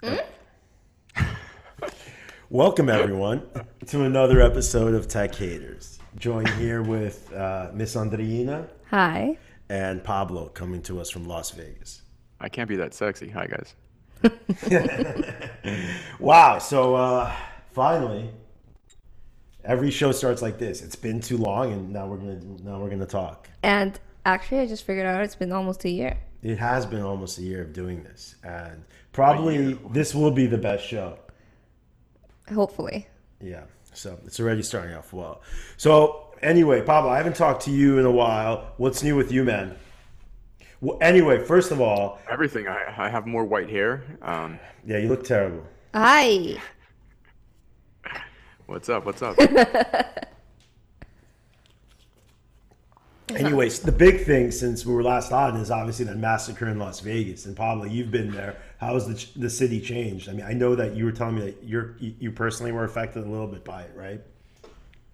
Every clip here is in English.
Welcome, everyone, to another episode of Tech Haters. Joined here with uh, Miss Andreina Hi. and Pablo coming to us from Las Vegas. I can't be that sexy. Hi, guys. Wow, so uh, finally, every show starts like this. It's been too long, and now we're gonna now we're gonna talk. And actually, I just figured out it's been almost a year. It has been almost a year of doing this, and probably this will be the best show. Hopefully. Yeah, so it's already starting off well. So anyway, Pablo, I haven't talked to you in a while. What's new with you, man? Well, anyway, first of all, Everything. I, I have more white hair. Um, yeah, you look terrible. Hi. what's up? What's up? Anyways, the big thing since we were last on is obviously that massacre in Las Vegas. And Pablo, you've been there. How has the, the city changed? I mean, I know that you were telling me that you're you personally were affected a little bit by it, right?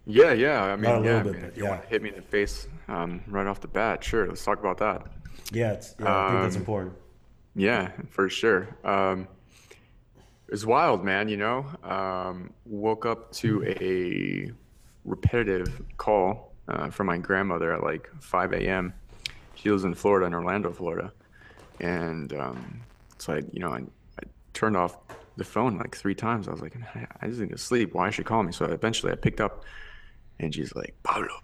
yeah, yeah. I mean, yeah. I little mean, bit, if you yeah. want to hit me in the face um, right off the bat, sure. Let's talk about that. Yeah, it's, yeah I think that's Um, important. Yeah, for sure. Um, it's wild, man. You know, um, woke up to a repetitive call uh, from my grandmother at like 5 a.m. She lives in Florida, in Orlando, Florida, and um, so I, you know, I, I turned off the phone like three times. I was like, I, just need to sleep. Why is she calling me? So eventually, I picked up, and she's like, Pablo,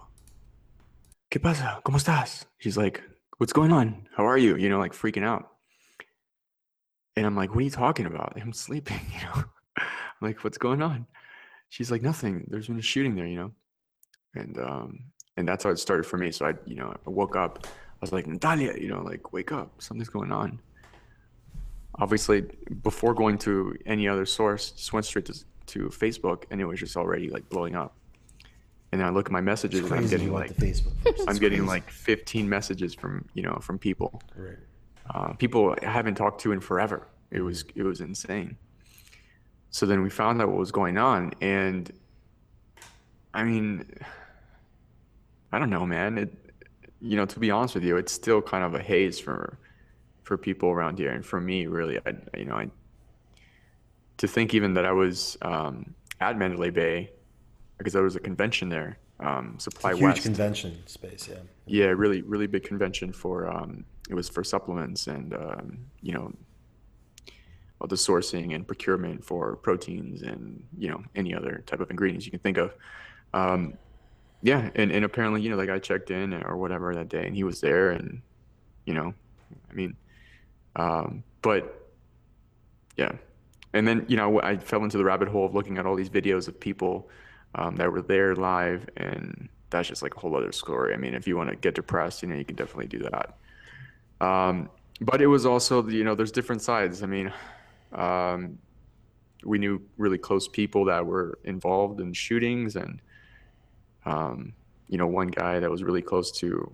¿qué pasa? ¿Cómo estás? She's like, what's going on? How are you? You know, like freaking out. And I'm like, what are you talking about? I'm sleeping, you know. I'm like, what's going on? She's like, nothing. There's been a shooting there, you know. And um, and that's how it started for me. So I, you know, I woke up. I was like, Natalia, you know, like wake up. Something's going on. Obviously, before going to any other source, just went straight to to Facebook, and it was just already like blowing up. And then I look at my messages, and I'm getting like Facebook. first. I'm getting like 15 messages from you know from people Right. uh, people I haven't talked to in forever. It was it was insane. So then we found out what was going on, and I mean, I don't know, man. It, you know, to be honest with you, it's still kind of a haze for for people around here, and for me, really, I you know, I to think even that I was um, at Mandalay Bay because there was a convention there, um, Supply Huge West. convention space, yeah. Yeah, really, really big convention for um, it was for supplements and um, you know all the sourcing and procurement for proteins and you know any other type of ingredients you can think of. Um, yeah, and, and apparently you know like I checked in or whatever that day and he was there and you know, I mean, um, but yeah, and then you know I fell into the rabbit hole of looking at all these videos of people um, that were there live, and that's just like a whole other story. I mean, if you want to get depressed, you know, you can definitely do that. Um, but it was also, you know, there's different sides. I mean, um, we knew really close people that were involved in shootings, and um, you know, one guy that was really close to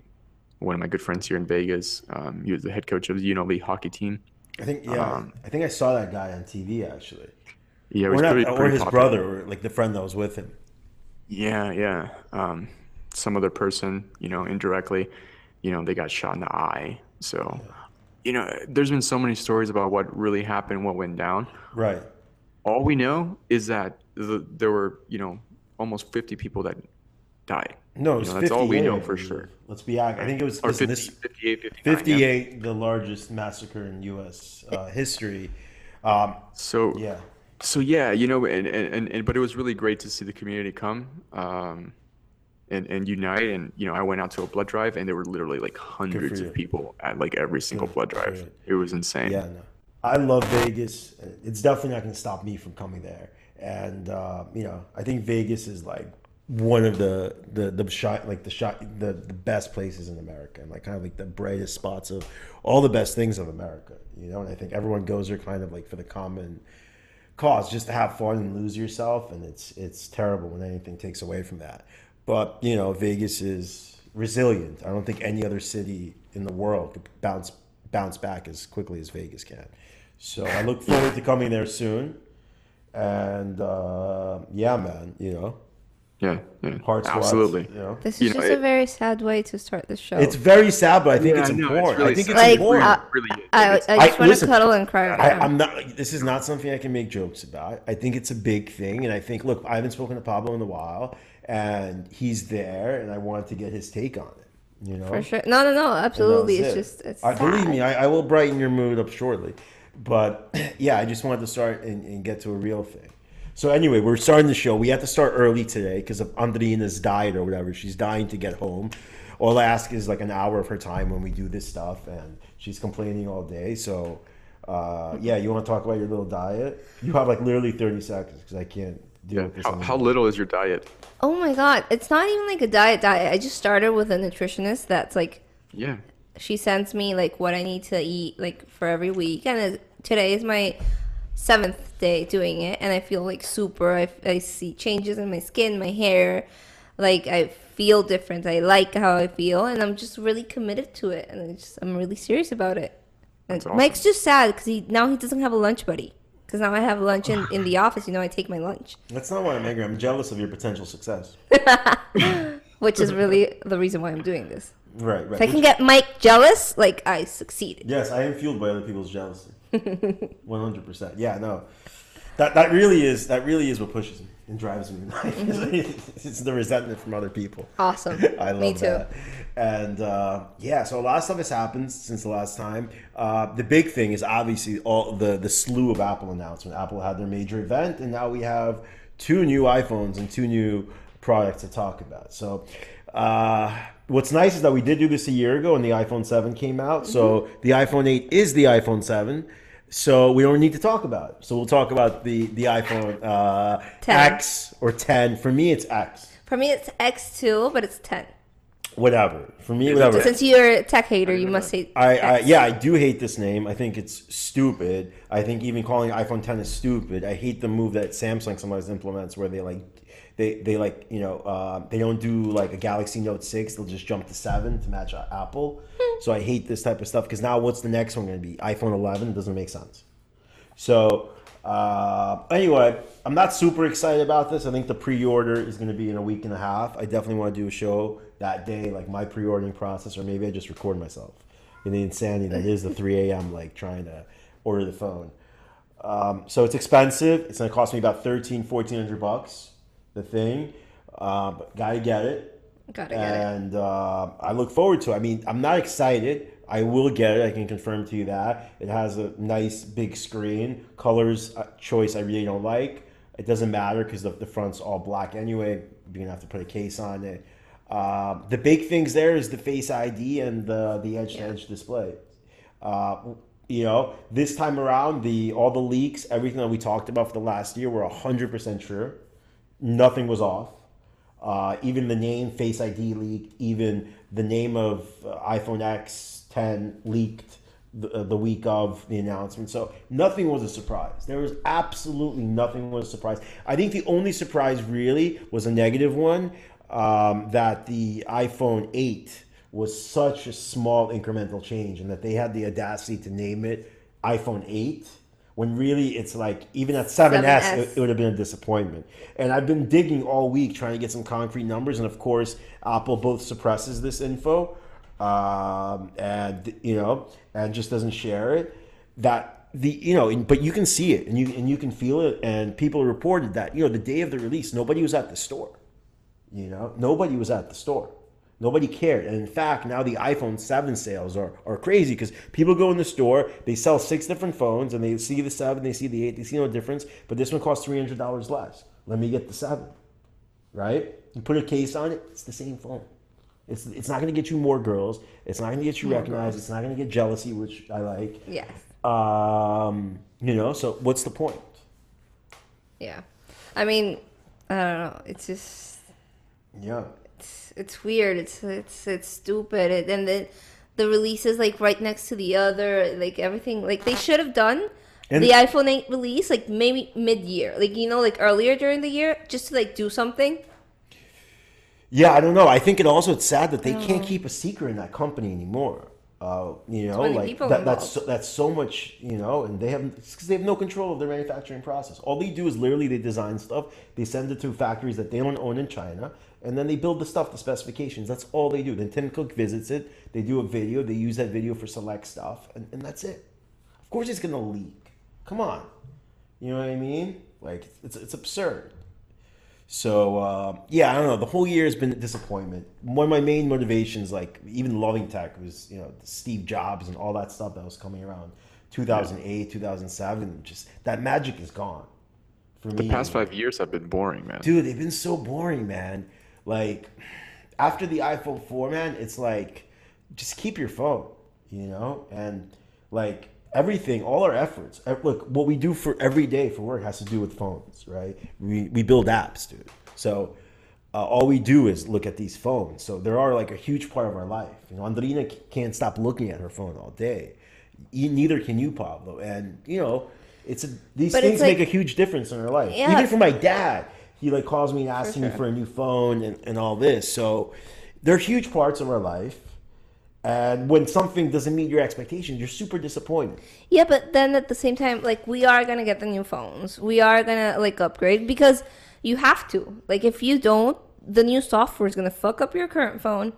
one of my good friends here in Vegas. Um, he was the head coach of the UNLV hockey team. I think yeah, Um, I think I saw that guy on TV actually. Yeah, it Or, was not, pretty, or pretty his popular. brother, or like the friend that was with him. Yeah, yeah. Um, some other person, you know, indirectly, you know, they got shot in the eye. So, you know, there's been so many stories about what really happened, what went down. Right. All we know is that the, there were, you know, almost 50 people that died. No, it You know, that's all we 58, know for sure. Let's be accurate. I think it was Or listen, 50, this 58, 59. yeah. the largest massacre in U.S. Uh, history. Um, So, yeah, so yeah, you know, and, and, and, and but it was really great to see the community come um, and, and unite. And, you know, I went out to a blood drive and there were literally like hundreds of people at like every single Good, blood drive. good. It was insane. yeah, no. I love Vegas. It's definitely not going to stop me from coming there. And uh, you know, I think Vegas is like one of the the the shot like the shot the, the best places in America and like kind of like the brightest spots of all the best things of America. You know, and I think everyone goes there kind of like for the common cause, just to have fun and lose yourself. And it's it's terrible when anything takes away from that. But you know, Vegas is resilient. I don't think any other city in the world could bounce bounce back as quickly as Vegas can. So I look forward to coming there soon. And uh, yeah, man, you know, Yeah, yeah, Heart squats, absolutely. You know? This You is know, just it- a very sad way to start the show. It's very sad, but I think Yeah, it's I know, it's important. really I think sad. it's like important. uh, Really is. I, I, I just I- want listen, to cuddle and cry. Right I, I'm not. This is not something I can make jokes about. I think it's a big thing, and I think, look, I haven't spoken to Pablo in a while, and he's there, and I wanted to get his take on it. You know, For sure. No, no, no. Absolutely. It's it. just. It's I, believe me, I, I will brighten your mood up shortly. But yeah, I just wanted to start and, and get to a real thing. So anyway, we're starting the show. We have to start early today because of Andrina's diet or whatever. She's dying to get home. All I ask is like an hour of her time when we do this stuff, and she's complaining all day. So uh, yeah, you want to talk about your little diet? You have like literally thirty seconds because I can't deal Yeah. with this. How, how little is your diet? Oh my god! It's not even like a diet diet. I just started with a nutritionist that's like Yeah. she sends me like what I need to eat like for every week, and it, today is my seventh day doing it, and I feel like super. I, I see changes in my skin, my hair, like I feel different. I like how I feel, and I'm just really committed to it, and I just I'm really serious about it. And awesome. Mike's just sad because he now he doesn't have a lunch buddy. Because now I have lunch in, in the office. You know, I take my lunch, That's not why I'm angry. I'm jealous of your potential success. which is really the reason why I'm doing this. Right, right. If I can get Mike jealous, like I succeeded. Yes, I am fueled by other people's jealousy. One hundred percent. Yeah, no, that that really is that really is what pushes me and drives me in life. it's the resentment from other people. Awesome. I love Me too. that. And uh, yeah, so a lot of stuff has happened since the last time. Uh, the big thing is obviously all the the slew of Apple announcement. Apple had their major event, and now we have two new iPhones and two new products to talk about. So. Uh, What's nice is that we did do this a year ago, and the iPhone 7 came out. So Mm-hmm. the iPhone 8 is the iPhone 7. So we don't need to talk about it. So we'll talk about the the iPhone uh, 10. X or 10. For me, it's X. For me, it's X2, but it's 10. Whatever. For me, whatever. Since you're a tech hater, you must say. I, I X. yeah, I do hate this name. I think it's stupid. I think even calling iPhone 10 is stupid. I hate the move that Samsung sometimes implements where they like they they like you know uh, they don't do like a Galaxy Note 6. They'll just jump to seven to match Apple. so I hate this type of stuff because now what's the next one going to be? iPhone 11 doesn't make sense. So uh, anyway, I'm not super excited about this. I think the pre-order is going to be in a week and a half. I definitely want to do a show that day, like my pre-ordering process, or maybe I just record myself in the insanity that is the 3 a.m. like trying to order the phone. Um, so it's expensive. It's going to cost me about 13, 1400 bucks. The thing, uh, gotta get it Gotta get it. and uh, I look forward to it. I mean, I'm not excited. I will get it. I can confirm to you that it has a nice big screen. Colors uh, choice I really don't like. It doesn't matter because the, the front's all black anyway. You're gonna have to put a case on it. Uh, the big things there is the Face ID and the the edge to edge display. Uh, you know, this time around, the all the leaks, everything that we talked about for the last year, were hundred percent true. Nothing was off. Uh, even the name Face ID leaked. Even the name of uh, iPhone X10 leaked the, uh, the week of the announcement. So nothing was a surprise. There was absolutely nothing was a surprise. I think the only surprise really was a negative one um, that the iPhone 8 was such a small incremental change and that they had the audacity to name it iPhone 8 when really it's like even at 7S, 7S. It, it would have been a disappointment. And I've been digging all week trying to get some concrete numbers, and of course, Apple both suppresses this info, um, and you know, and just doesn't share it. That the you know, but you can see it and you and you can feel it, and people reported that you know the day of the release, nobody was at the store. You know, nobody was at the store. Nobody cared. And in fact, now the iPhone 7 sales are, are crazy because people go in the store, they sell six different phones, and they see the 7, they see the 8, they see no difference, but this one costs $300 less. Let me get the 7. Right? You put a case on it, it's the same phone. It's, it's not going to get you more girls. It's not going to get you recognized. It's not going to get jealousy, which I like. Yes. Um, you know, so what's the point? Yeah. I mean, I don't know. It's just Yeah. It's, weird. It's it's it's stupid. It, and then the release is like right next to the other. Like everything. Like they should have done And- the iPhone 8 release like maybe mid year. Like you know, like earlier during the year, just to like do something. Yeah, I don't know. I think it also it's sad that they can't keep a secret in that company anymore. Uh, you know, like that, that's so, that's so much. You know, and they have because they have no control of their manufacturing process. All they do is literally they design stuff, they send it to factories that they don't own in China, and then they build the stuff the specifications. That's all they do. Then Tim Cook visits it. They do a video. They use that video for select stuff, and, and that's it. Of course, it's gonna leak. Come on, you know what I mean? Like it's it's absurd. So uh, yeah, I don't know. The whole year has been a disappointment. One of my main motivations, like even loving tech, was you know Steve Jobs and all that stuff that was coming around 2008, 2007. Just that magic is gone for The me. past five years have been boring, man. Dude, they've been so boring, man. Like after the iPhone 4, man, it's like just keep your phone, you know? And like everything, all our efforts, look, what we do for every day for work has to do with phones, right? We we build apps, dude. So uh, all we do is look at these phones. So there are like a huge part of our life. You know, Andrina can't stop looking at her phone all day. Neither can you, Pablo. And you know, it's a, these But it's things make a huge difference in our life. Yeah. Even for my dad, he like calls me and asks me sure. for a new phone and, and all this. So they're huge parts of our life. And when something doesn't meet your expectations, you're super disappointed. Yeah, but then at the same time, like we are gonna get the new phones. We are gonna like upgrade because you have to. Like if you don't, the new software is gonna fuck up your current phone,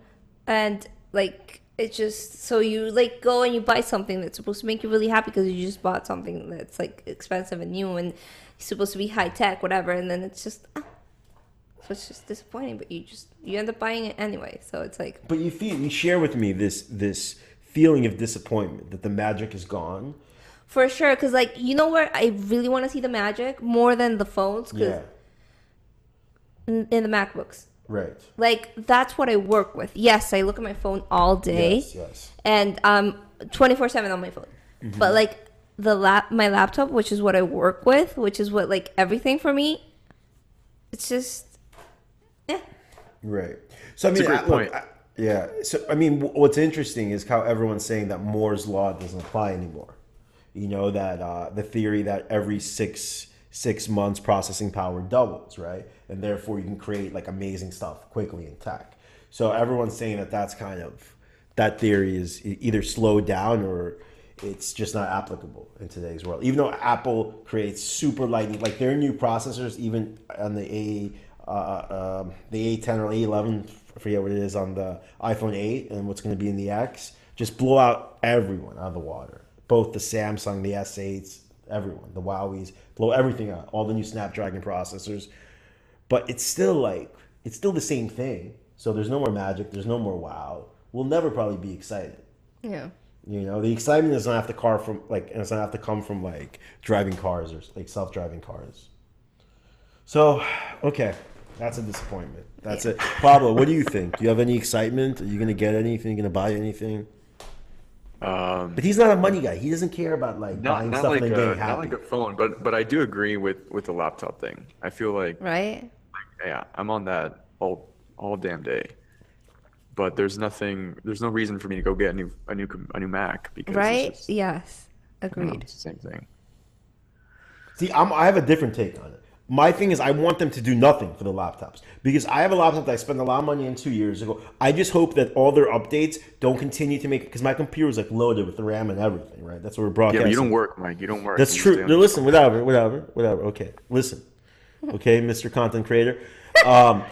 and like it's just so you like go and you buy something that's supposed to make you really happy because you just bought something that's like expensive and new and supposed to be high tech, whatever, and then it's just. ah. So it's just disappointing, but you just you end up buying it anyway. So it's like But you feel you share with me this this feeling of disappointment that the magic is gone. for sure, because like you know where I really want to see the magic more than the phones, because Yeah. in, in the MacBooks. Right. Like that's what I work with. Yes, I look at my phone all day, Yes, yes. and um, twenty four seven on my phone. Mm-hmm. But like the lap, my laptop, which is what I work with, which is what like everything for me. It's just, yeah, Right. So I mean, a great I- look. I- yeah. So I mean, what's interesting is how everyone's saying that Moore's law doesn't apply anymore. You know that uh, the theory that every six six months processing power doubles, right? And therefore you can create like amazing stuff quickly in tech. So everyone's saying that that's kind of that theory is either slowed down or it's just not applicable in today's world. Even though Apple creates super lightning, like their new processors, even on the A, uh, um, the A10 or A11, I forget what it is on the iPhone 8, and what's going to be in the X, just blow out everyone out of the water. Both the Samsung, the S8s, everyone, the Huawei's, blow everything out. All the new Snapdragon processors, but it's still like it's still the same thing. So there's no more magic. There's no more wow. We'll never probably be excited. yeah. You know, the excitement doesn't have to car from like it doesn't have to come from like driving cars or like self-driving cars. So, okay, that's a disappointment. That's it. Pablo, what do you think? Do you have any excitement? Are you gonna get anything? Gonna buy anything? Um, But he's not a money guy. He doesn't care about like not, buying not stuff like and a, then getting not like a phone, but but I do agree with with the laptop thing. I feel like Right. yeah, I'm on that all all damn day. But there's nothing, there's no reason for me to go get a new a new a new Mac because Right. it's, just, Yes. you know, Agreed. it's the same thing. See, I'm, I have a different take on it. My thing is, I want them to do nothing for the laptops because I have a laptop that I spent a lot of money on two years ago. I just hope that all their updates don't continue to make because my computer is like loaded with the RAM and everything, right? That's what we're Yeah, broadcasting. but you don't work, Mike. You don't work. That's You true. stay on No, the- listen, whatever, whatever, whatever. Okay, listen. Okay, Mr. Content Creator. Um,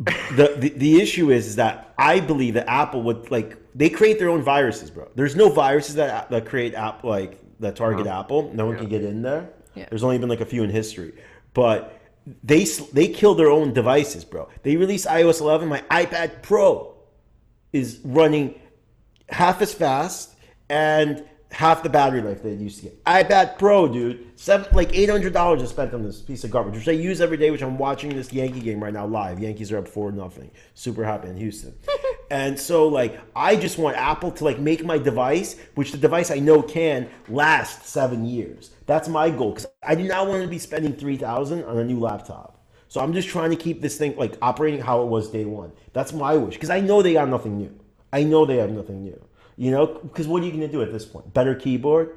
the, the the issue is, is that I believe that Apple would like they create their own viruses, bro. There's no viruses that that create app like that target uh-huh. Apple. No one can get in there. Yeah. There's only been like a few in history, but they they kill their own devices, bro. They release iOS 11. My iPad Pro is running half as fast and half the battery life that it used to get. iPad Pro, dude, seven like eight hundred dollars I spent on this piece of garbage, which I use every day. Which I'm watching this Yankee game right now live. Yankees are up four nothing. Super happy in Houston, and so like I just want Apple to like make my device, which the device I know can last seven years. That's my goal because I do not want to be spending three thousand on a new laptop. So I'm just trying to keep this thing like operating how it was day one. That's my wish because I know they got nothing new. I know they have nothing new. You know, because what are you going to do at this point? Better keyboard,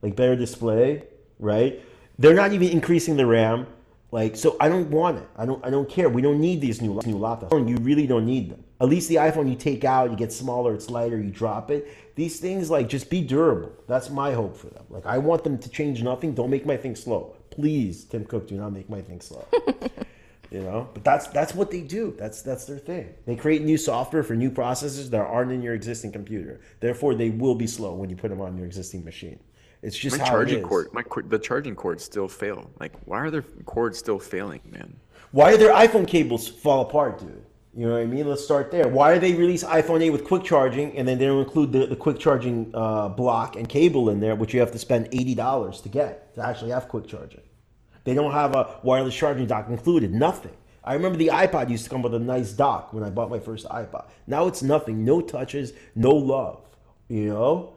like better display, right? They're not even increasing the RAM. Like, so I don't want it. I don't. I don't care. We don't need these new new laptops. You really don't need them. At least the iPhone you take out, you get smaller, it's lighter, you drop it. These things like just be durable. That's my hope for them. Like I want them to change nothing. Don't make my thing slow, please. Tim Cook, do not make my thing slow. you know, but that's that's what they do. That's that's their thing. They create new software for new processors that aren't in your existing computer. Therefore, they will be slow when you put them on your existing machine. It's just My how charging it is. cord, my cord, the charging cords still fail. Like, why are their cords still failing, man? Why are their iPhone cables fall apart, dude? You know what I mean? Let's start there. Why do they release iPhone 8 with quick charging and then they don't include the, the quick charging uh, block and cable in there, which you have to spend $80 to get to actually have quick charging? They don't have a wireless charging dock included, nothing. I remember the iPod used to come with a nice dock when I bought my first iPod. Now it's nothing, no touches, no love, you know?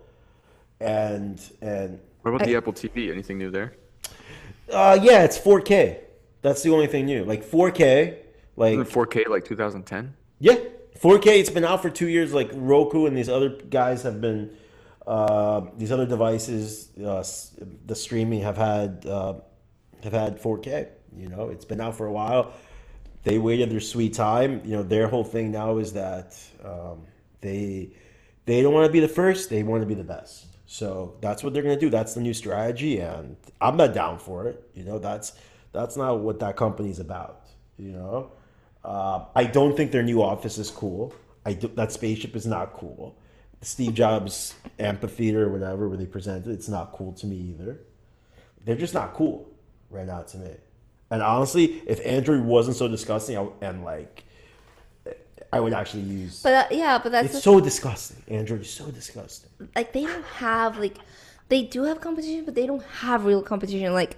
And, and What about the Apple TV? Anything new there? uh, yeah, it's 4K. That's the only thing new. Like 4K, like Isn't 4K like 2010? Yeah, 4K. It's been out for two years. Like Roku and these other guys have been, uh, these other devices, uh, the streaming have had uh, have had 4K. You know, it's been out for a while. They waited their sweet time. You know, their whole thing now is that um, they they don't want to be the first. They want to be the best. So that's what they're gonna do. That's the new strategy, and I'm not down for it. You know, that's that's not what that company's about. You know, uh, I don't think their new office is cool. I do, that spaceship is not cool. Steve Jobs amphitheater or whatever where they presented, it's not cool to me either. They're just not cool right now to me. And honestly, if Android wasn't so disgusting, I, and like, I would actually use. But uh, yeah, but that's it's so disgusting. Android is so disgusting. like they don't have like they do have competition, but they don't have real competition. Like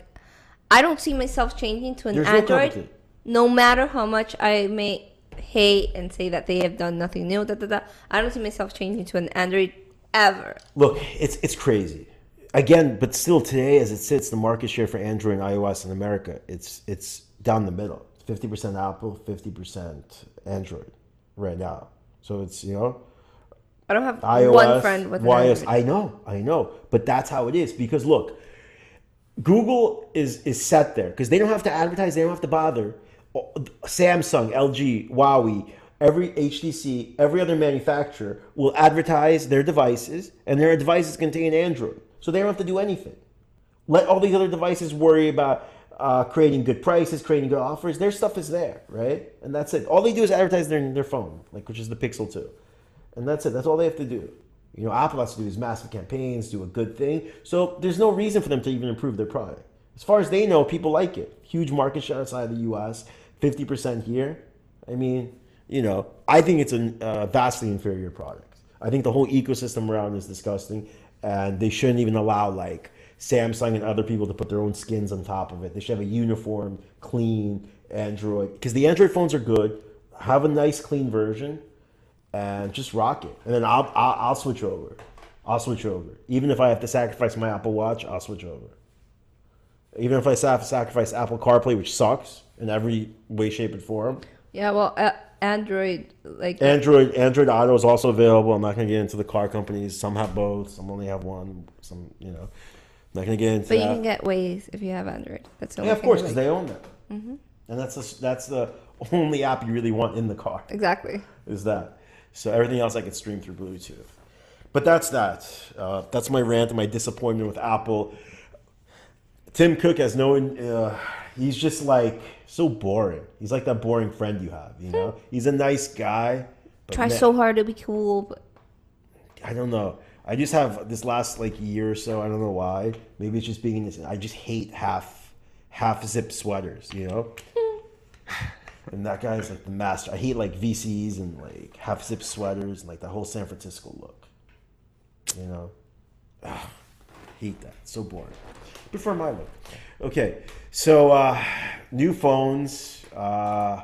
I don't see myself changing to an There's Android, competition. no matter how much I may hate and say that they have done nothing new. Da, da, da. I don't see myself changing to an Android ever. Look, it's it's crazy. Again, but still today, as it sits, the market share for Android and iOS in America, it's it's down the middle. Fifty percent Apple, fifty percent Android, right now. So it's you know I don't have iOS, one friend with iOS. I know, I know, but that's how it is because look, Google is is set there because they don't have to advertise, they don't have to bother. Oh, Samsung, LG, Huawei, every HTC, every other manufacturer will advertise their devices, and their devices contain Android, so they don't have to do anything. Let all these other devices worry about uh, creating good prices, creating good offers. Their stuff is there, right? And that's it. All they do is advertise their their phone, like which is the Pixel Two, and that's it. That's all they have to do. You know, Apple has to do these massive campaigns, do a good thing. So there's no reason for them to even improve their product. As far as they know, people like it. Huge market share outside the U.S., fifty percent here. I mean, you know, I think it's a uh, vastly inferior product. I think the whole ecosystem around is disgusting, and they shouldn't even allow like Samsung and other people to put their own skins on top of it. They should have a uniform, clean Android because the Android phones are good. Have a nice, clean version, and just rock it. And then I'll I'll, I'll switch over. I'll switch over. Even if I have to sacrifice my Apple Watch, I'll switch over. Even if I have to sacrifice Apple CarPlay, which sucks in every way, shape, and form. Yeah, well, uh, Android like Android Android Auto is also available. I'm not going to get into the car companies. Some have both. Some only have one. Some, you know, not going to get into but you can get Waze if you have Android. That's the yeah, of course, because they own that. And that's the, that's the only app you really want in the car. exactly. Is that? So everything else I can stream through Bluetooth. But that's that. Uh, that's my rant and my disappointment with Apple. Tim Cook has no. Uh, he's just like so boring. He's like that boring friend you have. You know, he's a nice guy. but Try so hard to be cool, but I don't know. I just have this last like year or so. I don't know why. Maybe it's just being in this. I just hate half half zip sweaters. You know. And that guy's like the master. I hate like VCs and like half zip sweaters and like the whole San Francisco look. You know, Ugh, hate that. So boring. Prefer my look. Okay, so uh, new phones. Uh,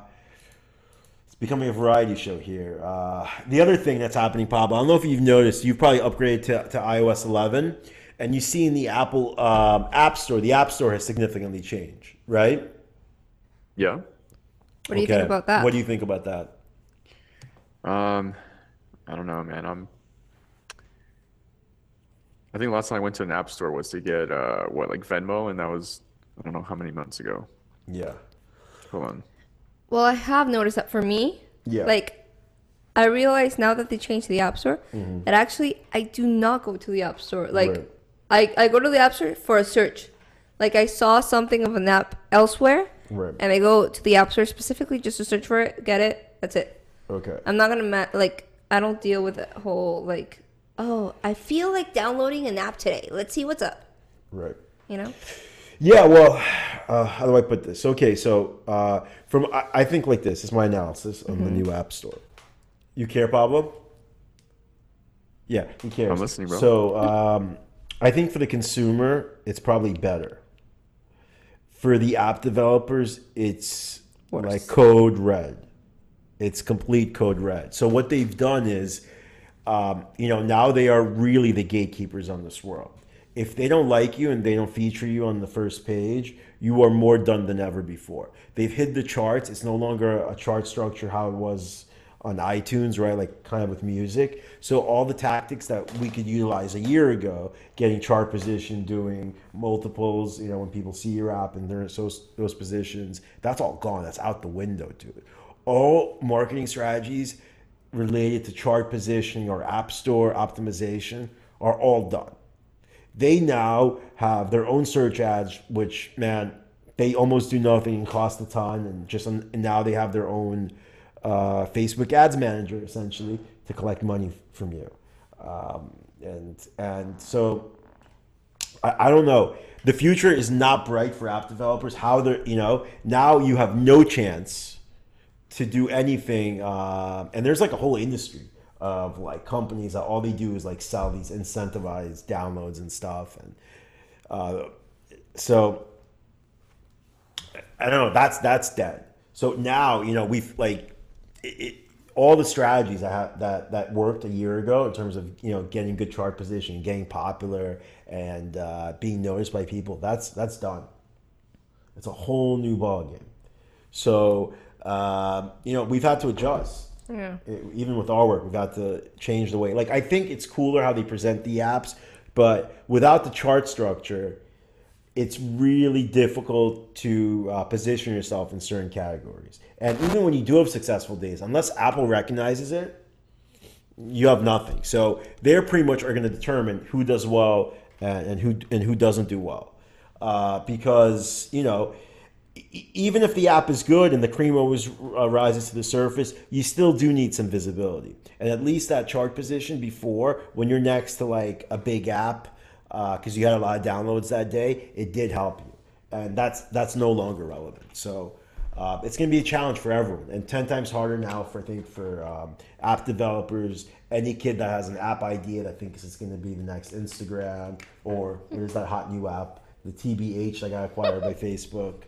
it's becoming a variety show here. Uh, the other thing that's happening, Pablo, I don't know if you've noticed, you've probably upgraded to, to iOS 11, and you see in the Apple um, App Store, the App Store has significantly changed, right? Yeah. what do you think about that? What do you think about that? Um, I don't know, man. I'm. I think last time I went to an app store was to get uh what like Venmo, and that was I don't know how many months ago. Yeah. Hold on. Well, I have noticed that for me, Yeah. like I realize now that they changed the App Store, Mm-hmm. that actually I do not go to the App Store. Like Right. I, I go to the App Store for a search. Like I saw something of an app elsewhere, Right. and I go to the App Store specifically just to search for it, get it. That's it. Okay. I'm not gonna ma- like I don't deal with the whole like oh I feel like downloading an app today. Let's see what's up. Right. You know. Yeah, well, uh, how do I put this? Okay, so uh, from I, I think like this, this is my analysis on the new App Store. You care, Pablo? Yeah, he cares. I'm listening, bro. So um, I think for the consumer, it's probably better. For the app developers, it's Worse. like code red. It's complete code red. So what they've done is, um, you know, now they are really the gatekeepers on this world. If they don't like you and they don't feature you on the first page, you are more done than ever before. They've hid the charts. It's no longer a chart structure how it was on iTunes, right? Like kind of with music. So all the tactics that we could utilize a year ago, getting chart position, doing multiples, you know, when people see your app and they're in those, those positions, that's all gone. That's out the window, dude. All marketing strategies related to chart positioning or app store optimization are all done. They now have their own search ads, which man, they almost do nothing and cost a ton, and just and now they have their own uh, Facebook Ads Manager essentially to collect money from you, um, and and so I, I don't know. The future is not bright for app developers. How they're you know now you have no chance to do anything, um, and there's like a whole industry of like companies that all they do is like sell these incentivized downloads and stuff, and uh, so I don't know. That's that's dead. So now you know we've like it, it, all the strategies that have, that that worked a year ago in terms of you know getting good chart position, getting popular, and uh, being noticed by people. That's that's done. It's a whole new ballgame. So um, you know we've had to adjust. Yeah. It- even with our work, we've had to change the way. Like I think it's cooler how they present the apps, but without the chart structure, it's really difficult to uh, position yourself in certain categories. And even when you do have successful days, unless Apple recognizes it, you have nothing. So they're pretty much are going to determine who does well and, and who and who doesn't do well, uh, because you know. Even if the app is good and the cream always uh, rises to the surface, you still do need some visibility. And at least that chart position before, when you're next to like a big app, because you had a lot of downloads that day, it did help you, and that's that's no longer relevant. So uh, it's going to be a challenge for everyone, and ten times harder now for I think for um, app developers. Any kid that has an app idea that thinks it's going to be the next Instagram or there's that hot new app, the TBH that got acquired by Facebook.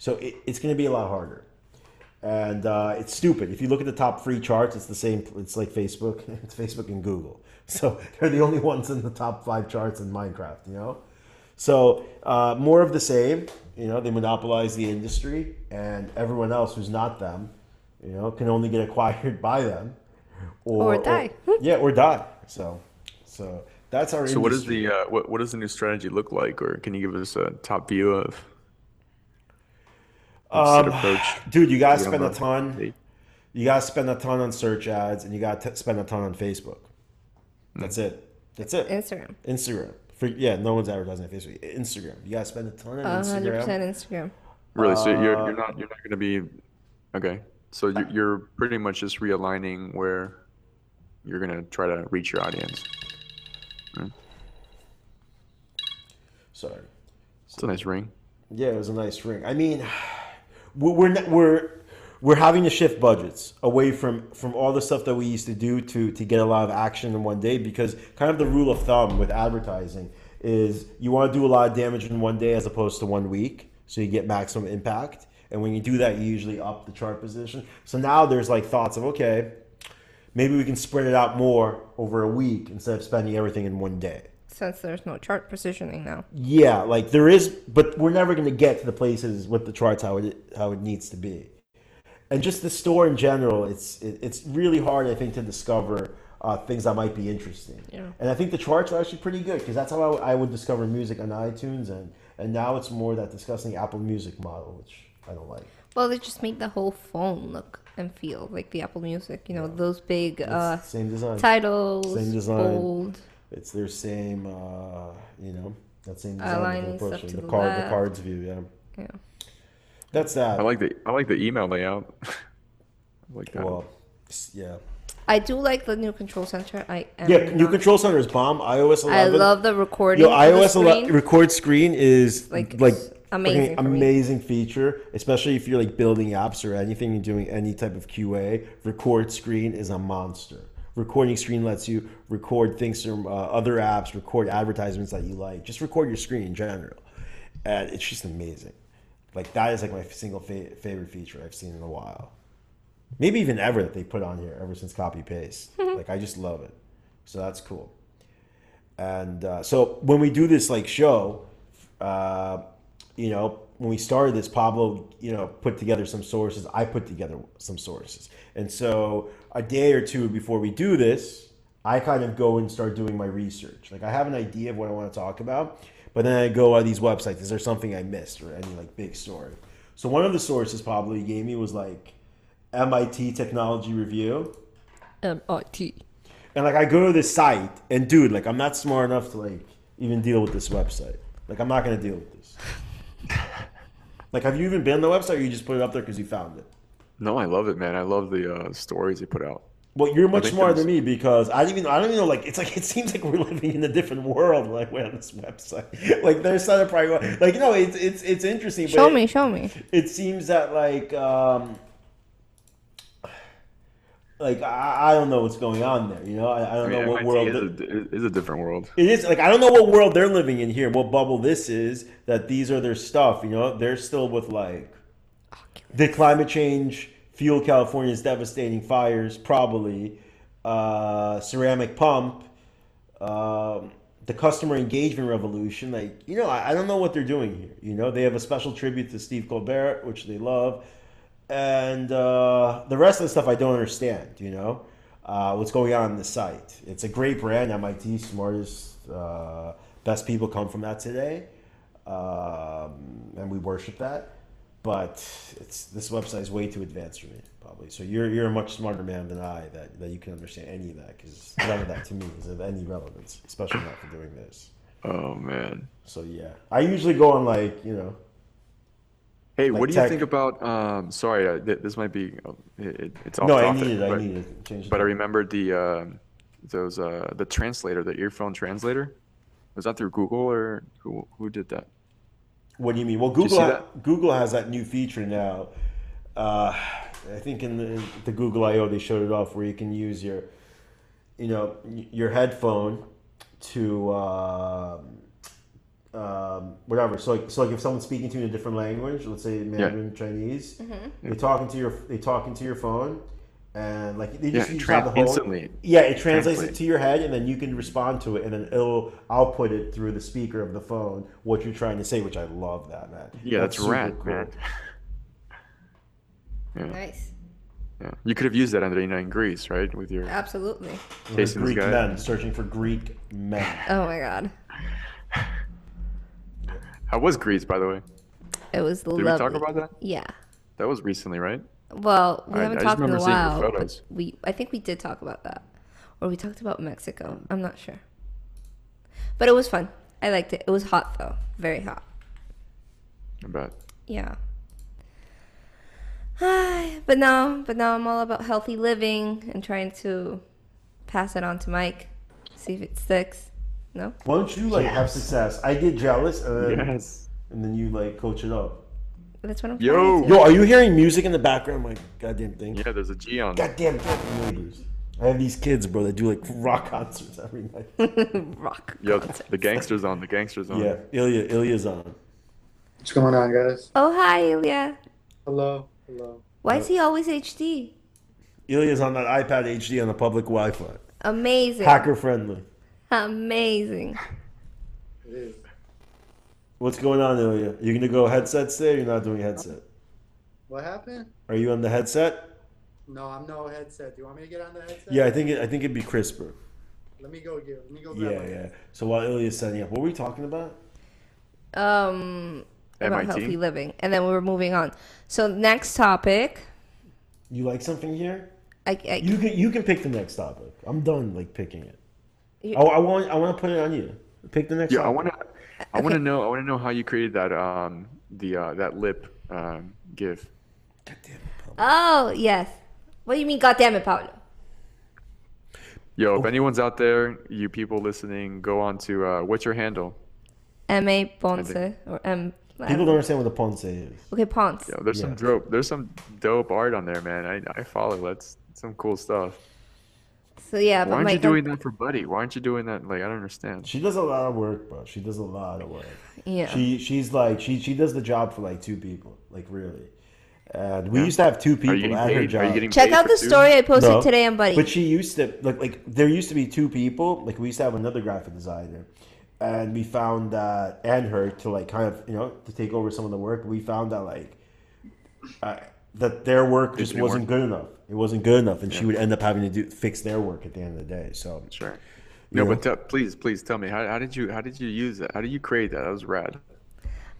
So it, it's going to be a lot harder and uh, it's stupid. If you look at the top three charts, it's the same. It's like Facebook. It's Facebook and Google. So they're the only ones in the top five charts in Minecraft. You know, so uh, more of the same. You know, they monopolize the industry, and everyone else who's not them, you know, can only get acquired by them, Or die. yeah, or die. So, so that's our. So what is the uh, what what does the new strategy look like, or can you give us a top view of? Of approach? Um, dude? You gotta Yeah, spend a but- ton. You gotta spend a ton on search ads, and you gotta t- spend a ton on Facebook. That's it. That's it. Instagram. Instagram. For, yeah, no one's advertising on Facebook. Instagram. You gotta spend a ton on A hundred Instagram. percent Instagram. Really? So you're Uh, you're not you're not going to be okay. So you're, you're pretty much just realigning where you're going to try to reach your audience. Sorry. It's a nice ring. Yeah, it was a nice ring. I mean, we're we're we're, having to shift budgets away from from all the stuff that we used to do to to get a lot of action in one day because kind of the rule of thumb with advertising is you want to do a lot of damage in one day as opposed to one week, so you get maximum impact. And when you do that, you usually up the chart position. So now there's like thoughts of okay, maybe we can spread it out more over a week instead of spending everything in one day. Since there's no chart positioning now. Yeah, like there is, but we're never going to get to the places with the charts how it how it needs to be, and just the store in general. It's it, it's really hard, I think, to discover uh, things that might be interesting. Yeah. And I think the charts are actually pretty good because that's how I, I would discover music on iTunes, and and now it's more that discussing Apple Music model, which I don't like. Well, they just make the whole phone look and feel like the Apple Music. You know, those big uh, same design. titles, Same design. bold. It's their same, uh, you know, that same Outlining design. stuff approach. The the card, the cards view. Yeah, Yeah. that's that. I like the I like the email layout. I like that. well, yeah, I do like the new control center. I am yeah. New not- control center is bomb. iOS 11. I love the recording. Yo, for the iOS 11 screen. record screen is Like, like, it's amazing me. amazing feature, especially if you're like building apps or anything and doing any type of QA. Record screen is a monster. Recording screen lets you record things from uh, other apps, record advertisements that you like. Just record your screen in general, and it's just amazing. Like that is like my single fa- favorite feature I've seen in a while. Maybe even ever that they put on here ever since copy paste. like I just love it. So that's cool. And uh, so when we do this like show, uh, you know, when we started this, Pablo, you know, put together some sources. I put together some sources. And so a day or two before we do this, I kind of go and start doing my research. Like I have an idea of what I want to talk about, but then I go on these websites. Is there something I missed or any like big story? So one of the sources probably gave me was like MIT Technology Review. MIT. And like I go to this site and dude, like I'm not smart enough to like even deal with this website. Like I'm not gonna deal with this. like have you even been on the website or you just put it up there because you found it? No, I love it, man. I love the uh, stories they put out. Well, you're much smarter than me because I don't even I don't even know like it's like it seems like we're living in a different world when I went on this website. like there's not a probably like you know it's it's it's interesting. but Show it- me, show me. it seems that like um like I, I don't know what's going on there you know i, I I don't mean, know what MIT world is a, is a different world. it is like i don't know what world they're living in here what bubble this is that these are their stuff you know they're still with like the climate change fuel california's devastating fires probably uh ceramic pump um the customer engagement revolution like you know I, I don't know what they're doing here you know they have a special tribute to steve colbert which they love and uh, the rest of the stuff I don't understand. You know, uh, what's going on on the site? It's a great brand. MIT, smartest, uh, best people come from that today, um, and we worship that. But it's this website is way too advanced for me, probably. So you're you're a much smarter man than I that, that you can understand any of that because none of that to me is of any relevance, especially not for doing this. Oh man. So yeah, I usually go on like you know Hey, Like what do you think about? Um, sorry, uh, th- this might be uh, it, it- it's off no, I topic, need it. I but, need it. Change. but I remember the uh, those uh, the translator, the earphone translator. Was that through Google or who who did that? What do you mean? Well, Google ha- Google has that new feature now. Uh, I think in the, the Google I/O they showed it off where you can use your, you know, your headphone to um, um, whatever. So like, so like if someone's speaking to you in a different language, let's say Mandarin Chinese, they're talking to your they talking to your phone, and like they Yeah, just, you just tran- have the whole instantly. yeah, it translates Translate. it to your head, and then you can respond to it, and then it'll output it through the speaker of the phone what you're trying to say, which I love that man. Yeah, that's, super rad, man. Yeah, Nice. yeah. You could have used that under 89 Greece, right? With your Absolutely. With Greek guy. men searching for Greek men. Oh my god. How was Greece, by the way? It was Did lovely. we talk about that? Yeah. That was recently, right? Well, we I- haven't I talked in a remember seeing your while. But we, I think we did talk about that, or we talked about Mexico. I'm not sure. But it was fun. I liked it. It was hot though, very hot. I bet. Yeah. but now, but now I'm all about healthy living and trying to pass it on to Mike, see if it sticks. No. Why don't you like have success? I get jealous, and then, Yes. and then you like coach it up. That's what I'm Yo. to Yo, are you hearing music in the background? My goddamn thing. Yeah, there's a G on. Goddamn fucking neighbors. I have these kids, bro, that do like rock concerts every night. Rock. Yo, concert. the gangster's on. The gangster's on. yeah, Ilya, Ilya's on. What's going on, guys? Oh hi, Ilya. Hello. Hello. Why is he always HD? Ilya's on that iPad HD on the public Wi-Fi. Amazing. Hacker friendly. Amazing. It is. What's going on, Ilya? You gonna go headset today? Or you're not doing headset. What happened? Are you on the headset? No, I'm no headset. Do you want me to get on the headset? Yeah, I think it, I think it'd be crisper. Let me go get. Let me go grab Yeah, my yeah. headset. So while Ilya's setting up, what were we talking about? Um, about MIT? healthy living, and then we were moving on. So next topic, You like something here? I, I You can you can pick the next topic. I'm done like picking it. You- Oh, I want I want to put it on you. Pick the next. Yeah, I want to. I want to know. I want to know how you created that. Um, the uh, that lip um, gif. God damn it, Pablo. oh yes. What do you mean? God damn it, Pablo. Yo, Oh. if anyone's out there, you people listening, go on to uh, what's your handle? M A Ponce or M. I People don't- don't understand what the ponce is. Okay, Ponce. Yo, there's some dope. There's some dope art on there, man. I, I follow. That's some cool stuff. So yeah, but Why but aren't my you doing that for Buddy? Why aren't you doing that? Like I don't understand. She does a lot of work, bro. She does a lot of work. yeah. She she's like she she does the job for like two people, like really. And we used to have two people you getting at her paid? Are job. you Check out the two? story I posted No, today on Buddy. But she used to like like there used to be two people. Like we used to have another graphic designer, and we found that and her to like kind of you know to take over some of the work. We found that like uh, that their work just wasn't work. good enough. It wasn't good enough, and she would end up having to do fix their work at the end of the day. So Sure. No, know? but te- please, please tell me how, how did you how did you use that? How did you create that? That was rad.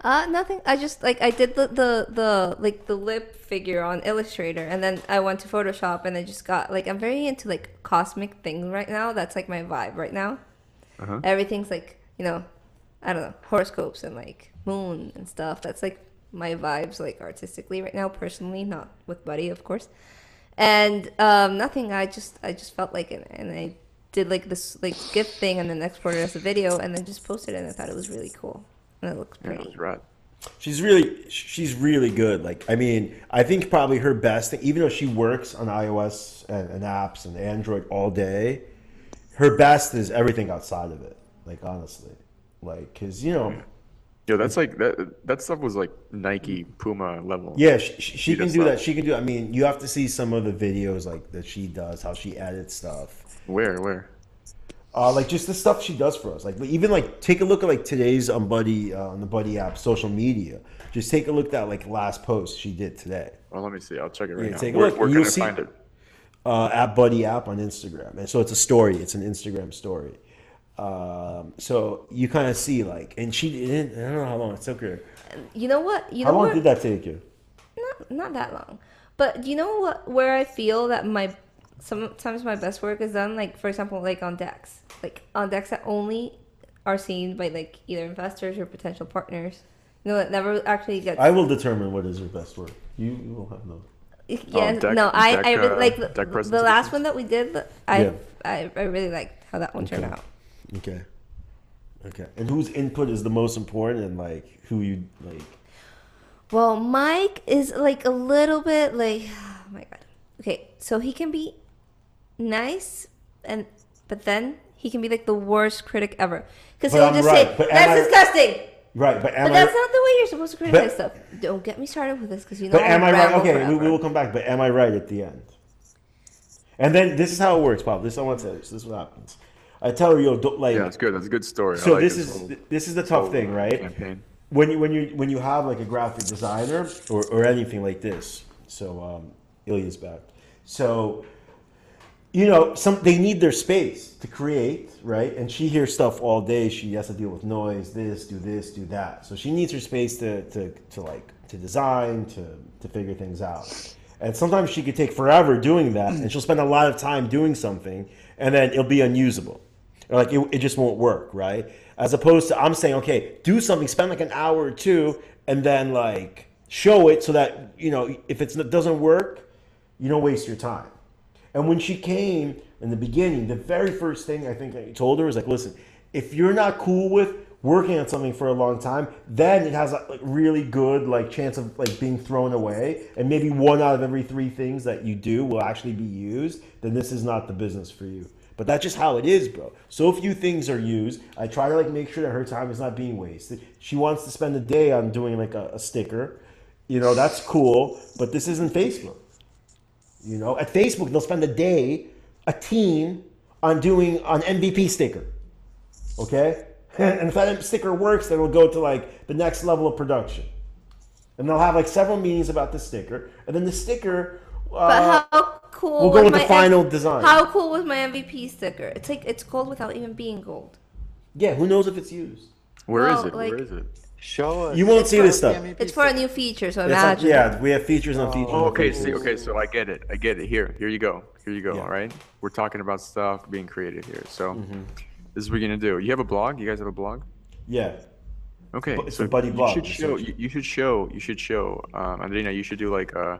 Uh, nothing. I just like I did the, the the like the lip figure on Illustrator, and then I went to Photoshop, and I just got like I'm very into like cosmic things right now. That's like my vibe right now. Uh-huh. Everything's like you know, I don't know horoscopes and like moon and stuff. That's like my vibes like artistically right now, personally, not with Buddy, of course. And um, nothing. I just I just felt like it, and I did like this like GIF thing, and then exported it as a video, and then just posted it. and I thought it was really cool, and it looks pretty. was rad. She's really she's really good. Like I mean, I think probably her best thing, even though she works on iOS and, and apps and Android all day, her best is everything outside of it. Like honestly, like because you know, Yo, that's like that. That stuff was like Nike, Puma level. yeah, she, she, she can do that. that. She can do. I mean, you have to see some of the videos like that she does, how she edits stuff. Where, where? Uh, like just the stuff she does for us. Like even like take a look at like today's on Buddy uh, on the Buddy app social media. Just take a look at that like last post she did today. Oh, let me see. I'll check it right Yeah, now. take a where look, where can you'll I see- find it? uh, at Buddy App on Instagram, and so it's a story. It's an Instagram story. Um, so you kind of see like, and she didn't. I don't know how long it took her. You know what? You How know long what? did that take you? Not, not that long. But do you know what? Where I feel that my sometimes my best work is done, like for example, like on decks, like on decks that only are seen by like either investors or potential partners. You know, that never actually gets. I will determine what is your best work. You, you will have no. yeah, deck- no, I, deck, I really, uh, like the, the last one that we did. I, Yeah. I, I really liked how that one turned out. Okay. Okay. And whose input is the most important, and like who you like? Well, Mike is like a little bit like, oh my god. Okay, so he can be nice, and but then he can be like the worst critic ever because he'll I'm just right, say that's I- disgusting. Right, but am But I? that's not the way you're supposed to criticize But- stuff. Don't get me started with this because you know. But am I right? Okay, we, forever. we will come back. But am I right at the end? And then this is how it works, Pop. This I want to tell you. This is what happens. I tell her, yo, don't, like. Yeah, that's good. That's a good story. So like this is this is the tough thing, right? Campaign. when you when you when you have like a graphic designer or, or anything like this so um ilya's back so you know some they need their space to create right and she hears stuff all day she has to deal with noise this do this do that so she needs her space to to, to like to design to to figure things out and sometimes she could take forever doing that and she'll spend a lot of time doing something and then it'll be unusable like it, it just won't work right? As opposed to i'm saying okay do something spend like an hour or two and then like show it so that you know if it doesn't work you don't waste your time. And when she came in the beginning the very first thing i think i told her was like listen if you're not cool with working on something for a long time then it has a really good like chance of like being thrown away. And maybe one out of every three things that you do will actually be used then this is not the business for you but that's just how it is, bro. So few things are used. I try to like make sure that her time is not being wasted. She wants to spend a day on doing like a, a sticker. You know, that's cool, but this isn't Facebook. You know, at Facebook they'll spend a day, a team, on doing an MVP sticker. Okay? And if that sticker works, then it'll go to like the next level of production. And they'll have like several meetings about the sticker. And then the sticker uh, But how cool? we'll go was with the my final M- design. How cool was my MVP sticker? It's like it's gold without even being gold. yeah, who knows if it's used? Where is Well, it? Where like- is it? Show us. You won't It's see this stuff. PME It's for a new feature, so That's like- imagine. yeah, we have features on features. Oh, okay. See, okay. So I get it. I get it. Here, here you go. Here you go. Yeah. All right. We're talking about stuff being created here. So Mm-hmm. this is what we're gonna do. You have a blog? You guys have a blog? Yeah. Okay. It's so a buddy you blog, should show. You, you should show. You should show. Um, Andrina, you should do like. Uh,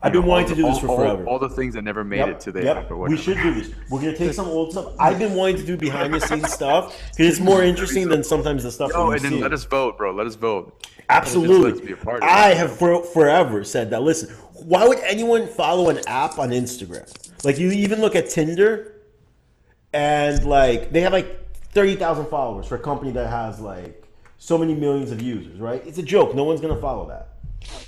I've been know, wanting to do the- this for all- forever. All, the things that never made Yep, it to the yep. We should do this. We're gonna take some old stuff. I've been wanting to do behind the scenes stuff because it's more interesting than sometimes the stuff. Oh, and then see. let us vote, bro. Let us vote. Absolutely. Let's be a part of I have for, forever said that. Listen, why would anyone follow an app on Instagram? Like you even look at Tinder, and like they have like thirty thousand followers for a company that has like so many millions of users, right? It's a joke. No one's gonna follow that.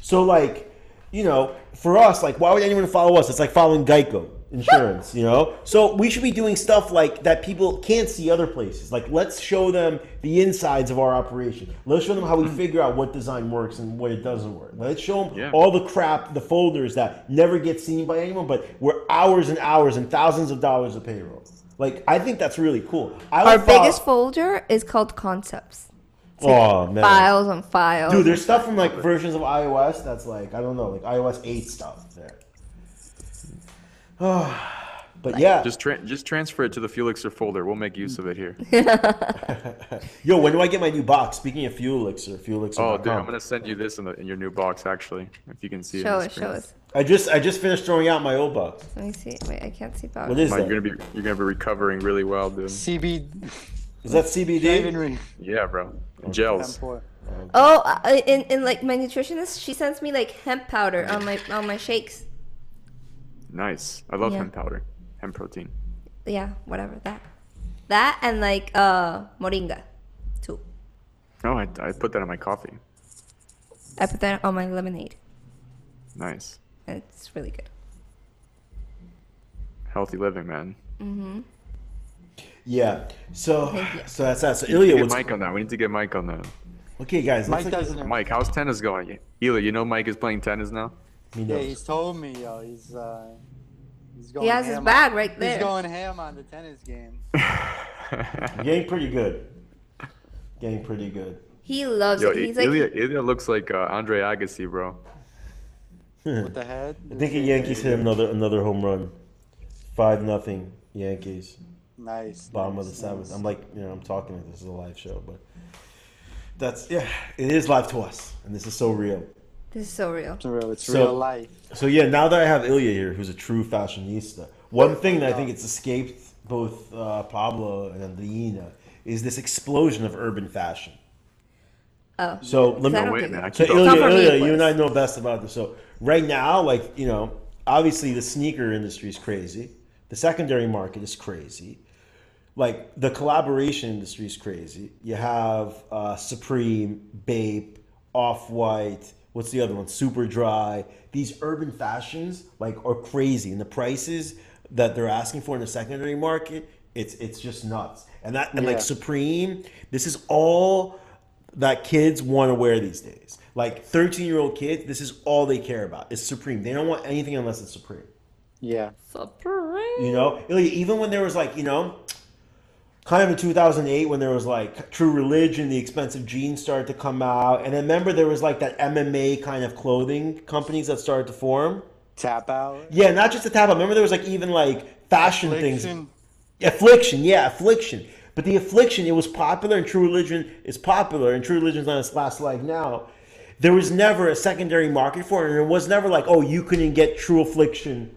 So like, you know, for us, like, why would anyone follow us? It's like following Geico insurance, you know. So we should be doing stuff like that people can't see other places. Like, let's show them the insides of our operation. Let's show them how we hmm. figure out what design works and what it doesn't work. Let's show them Yeah. all the crap, the folders that never get seen by anyone, but we're hours and hours and thousands of dollars of payroll. Like, I think that's really cool. I Our follow- biggest folder is called concepts. Oh man, Files on files. Dude, there's stuff from like versions of iOS that's like I don't know, like iOS 8 stuff there. Oh, but yeah, Just tra- just transfer it to the Felixer folder. We'll make use of it here. yo, when do I get my new box? Speaking of Fuel Elixir, Fuelixir. Oh, dude, I'm gonna send you this in the in your new box actually, if you can see it. show on the us, show us. I just I just finished throwing out my old box. Let me see. Wait, I can't see power. What is Mike, that? you're gonna be you're gonna be recovering really well, dude. CB. Is that Shaving CBD? ring. Yeah, bro. Gels. M4. Oh, uh, in, in like my nutritionist, she sends me like hemp powder on my on my shakes. Nice. I love Yeah. hemp powder, hemp protein. Yeah, whatever that. That and like uh moringa, too. Oh, I, I put that in my coffee. I put that on my lemonade, Nice. and it's really good. Healthy living, man. Yeah. So so that's that. So We need Ilya, to what's get Mike on that. We need to get Mike on that. okay, guys? Mike Let's doesn't. Mike, how's tennis going? Ilya, you know Mike is playing tennis now. he Yeah, he's told me, yo. He's uh, he's going. He has his ham bag on, right there. He's going ham on the tennis game. Getting pretty good. Getting pretty good. He loves Yo, it. He's Ilya, like, Ilya looks like uh, Andre Agassi, bro. With the head. I think the Yankees hit another another home run. Five nothing Yankees. Nice. bottom nice, of the seventh. nice. I'm like, you know, I'm talking this is a live show, but that's yeah, it is live to us, and this is so real. this is so real. It's real. It's So- real life. So yeah, now that I have Ilya here, who's a true fashionista, one thing that I think it's escaped both uh, Pablo and Andreina is this explosion of urban fashion. Oh, So let me wait, think- man, I So Ilya, Ilya, you and I know best about this. So right now, like you know, obviously the sneaker industry is crazy. The secondary market is crazy. Like the collaboration industry is crazy. You have uh, Supreme, Bape, Off White. What's the other one? Super Dry. These urban fashions like are crazy, and the prices that they're asking for in the secondary market, it's it's just nuts. And that and Yeah. like Supreme, this is all that kids want to wear these days. Like 13 year old kids, this is all they care about. It's Supreme. They don't want anything unless it's Supreme. Yeah. Supreme. You know, even when there was like, you know, kind of in 2008 when there was like True Religion, the expensive jeans started to come out. And then remember there was like that MMA kind of clothing companies that started to form. Tap out. Yeah, not just the tap out. Remember there was like even like fashion things. Affliction. Affliction, yeah, affliction. But the affliction, it was popular, and True Religion is popular, and True Religion's on its last leg now. There was never a secondary market for it, and it was never like, oh, you couldn't get True Affliction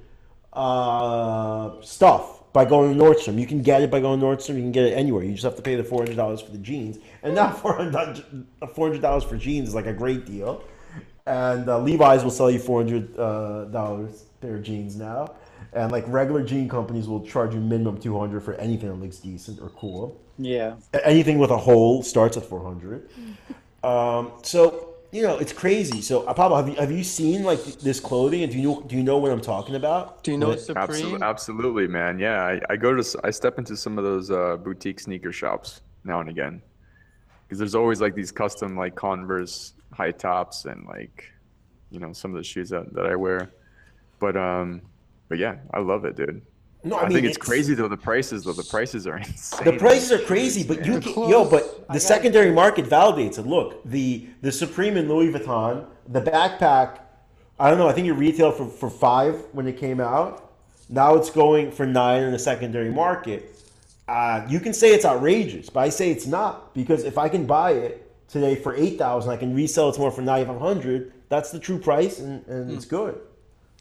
uh, stuff by going to Nordstrom. You can get it by going to Nordstrom. You can get it anywhere. You just have to pay the four hundred dollars for the jeans, and now four hundred dollars for jeans is like a great deal. And uh, Levi's will sell you four hundred uh, dollars pair of jeans now, and like regular jean companies will charge you minimum two hundred for anything that looks decent or cool. Yeah. Anything with a hole starts at four hundred. Um, so you know it's crazy. So uh, Pablo, have you have you seen like this clothing? And do you know do you know what I'm talking about? Do you know What- Supreme? Absolutely, absolutely, man. Yeah, I, I go to I step into some of those uh, boutique sneaker shops now and again, because there's always like these custom like Converse high tops and like, you know, some of the shoes that, that I wear. But um, but yeah, I love it, dude. No, I, I, mean think it's, crazy though. The prices though. The prices are insane. The prices are crazy, but you The can, yo, but the got- secondary market validates it. Look, the the Supreme and Louis Vuitton, the backpack, I don't know. I think it retailed for for five when it came out. Now it's going for nine in the secondary market. Uh, you can say it's outrageous, but I say it's not because if I can buy it today for eight thousand, I can resell it tomorrow for ninety five hundred. That's the true price, and, and it's good.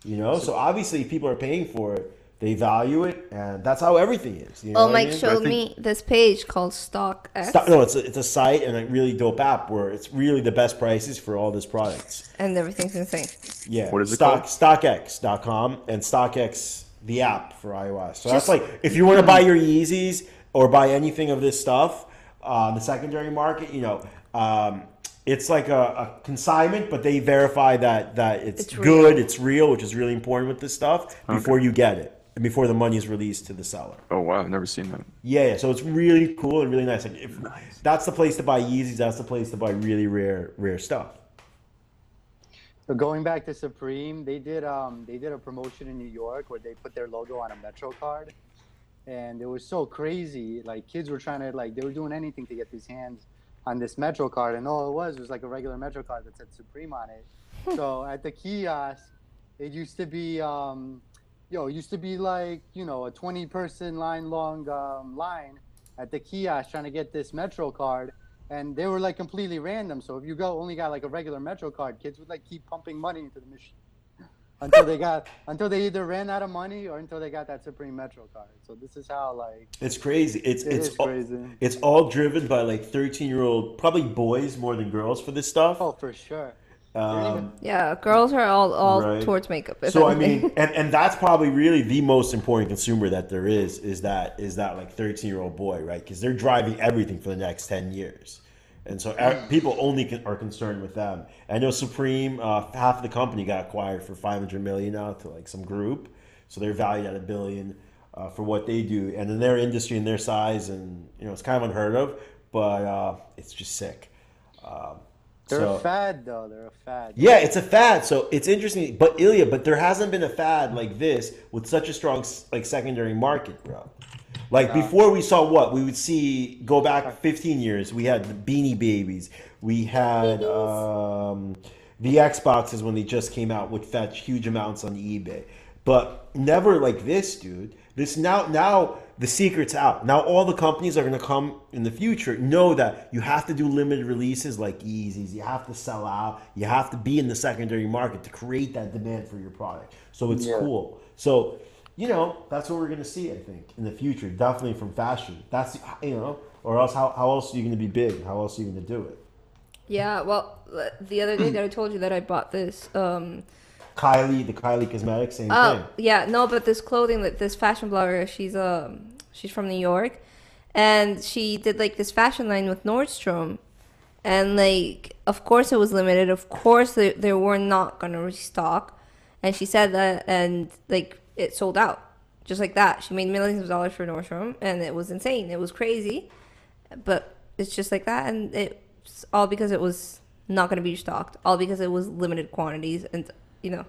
You know, so obviously, people are paying for it, they value it, and that's how everything is. You know Oh, what I Mike mean? showed think- me this page called StockX, Stock, no, it's a, it's a site and a really dope app where it's really the best prices for all this products. and everything's insane. Yeah. What is it Stock, called? StockX.com and StockX, the app for iOS. So that's like, if you want to buy your Yeezys or buy anything of this stuff, uh, the secondary market, you know, um, it's like a, a consignment, but they verify that, that it's, It's real. good, it's real, which is really important with this stuff before you get it and before the money is released to the seller. Oh wow, I've never seen that. Yeah, yeah, so it's really cool and really nice. Like if that's the place to buy Yeezys, that's the place to buy really rare rare stuff. So going back to Supreme, they did um they did a promotion in New York where they put their logo on a Metro card, and it was so crazy. Like kids were trying to like they were doing anything to get these hands on this Metro card, and all it was was like a regular Metro card that said Supreme on it. so at the kiosk, it used to be um, yo, it used to be like you know a 20 person line long um, line at the kiosk trying to get this Metro card and they were like completely random. So if you go only got like a regular Metro card, kids would like keep pumping money into the machine until they got until they either ran out of money or until they got that Supreme Metro card. So this is how like It's crazy. It's It it's all, crazy. it's all driven by like thirteen year old, probably boys more than girls for this stuff. oh for sure. Um, Yeah, girls are all all Right. towards makeup. if so I mean, and, and that's probably really the most important consumer that there is is that is that like thirteen year old boy, right? Because they're driving everything for the next ten years, and so e- people only can, are concerned with them. I know Supreme, uh, half of the company got acquired for five hundred million now to like some group, so they're valued at a billion uh, for what they do, and in their industry and their size, and you know it's kind of unheard of, but uh, it's just sick. Um, They're so- a fad though. They're a fad. yeah, it's a fad. So it's interesting, but Ilya, but there hasn't been a fad like this with such a strong like secondary market, bro. Like before, we saw what we would see. Go back 15 years, we had the Beanie Babies. We had um, the Xboxes when they just came out would fetch huge amounts on eBay, but never like this, dude. This now now the secret's out. Now all the companies are gonna come in the future know that you have to do limited releases like Yeezys. You have to sell out. You have to be in the secondary market to create that demand for your product. So it's Yeah. cool. So you know that's what we're gonna see. I think in the future, definitely from fashion. That's you know, or else how, how else are you gonna be big? How else are you gonna do it? yeah, well, the other day that I told you that I bought this. Um, Kylie, the Kylie Cosmetics, same oh thing. yeah, no, but this clothing, that this fashion blogger, she's um, she's from New York, and she did like this fashion line with Nordstrom, and like, of course it was limited. Of course they they were not gonna restock, and she said that, and like it sold out, just like that. She made millions of dollars for Nordstrom, and it was insane. It was crazy, but it's just like that, and it's all because it was not going to be stocked, all because it was limited quantities, and you know,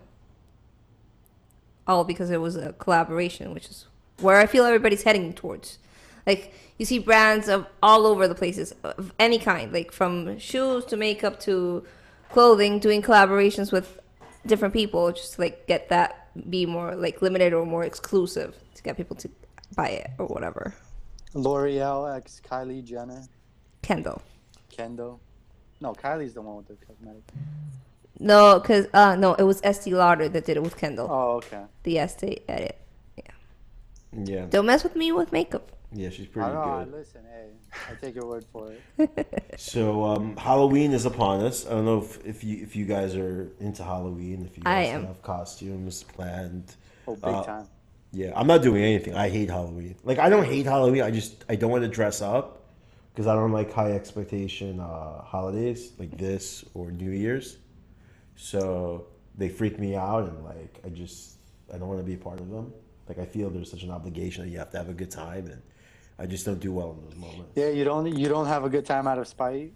all because it was a collaboration, which is where I feel everybody's heading towards. Like you see brands of all over the places of any kind, like from shoes to makeup to clothing, doing collaborations with different people, just to, like get that be more like limited or more exclusive to get people to buy it or whatever. L'Oreal x Kylie Jenner, Kendall. Kendall. No, Kylie's the one with the cosmetic. No, cause uh no, it was Estee Lauder that did it with Kendall. Oh, okay. The Estee edit. Yeah, Don't mess with me with makeup. yeah, she's I pretty don't know. good. Listen, hey, I take your word for it. So um, Halloween is upon us. I don't know if, if you if you guys are into Halloween. If you I guys am. have costumes planned. Oh, big Uh, time. Yeah, I'm not doing anything. I hate Halloween. Like I don't hate Halloween. I just I don't want to dress up because I don't like high expectation uh, holidays like this or New Year's. So they freak me out and like I just I don't want to be a part of them. Like I feel there's such an obligation that you have to have a good time and I just don't do well in those moments. Yeah, you don't you don't have a good time out of spite,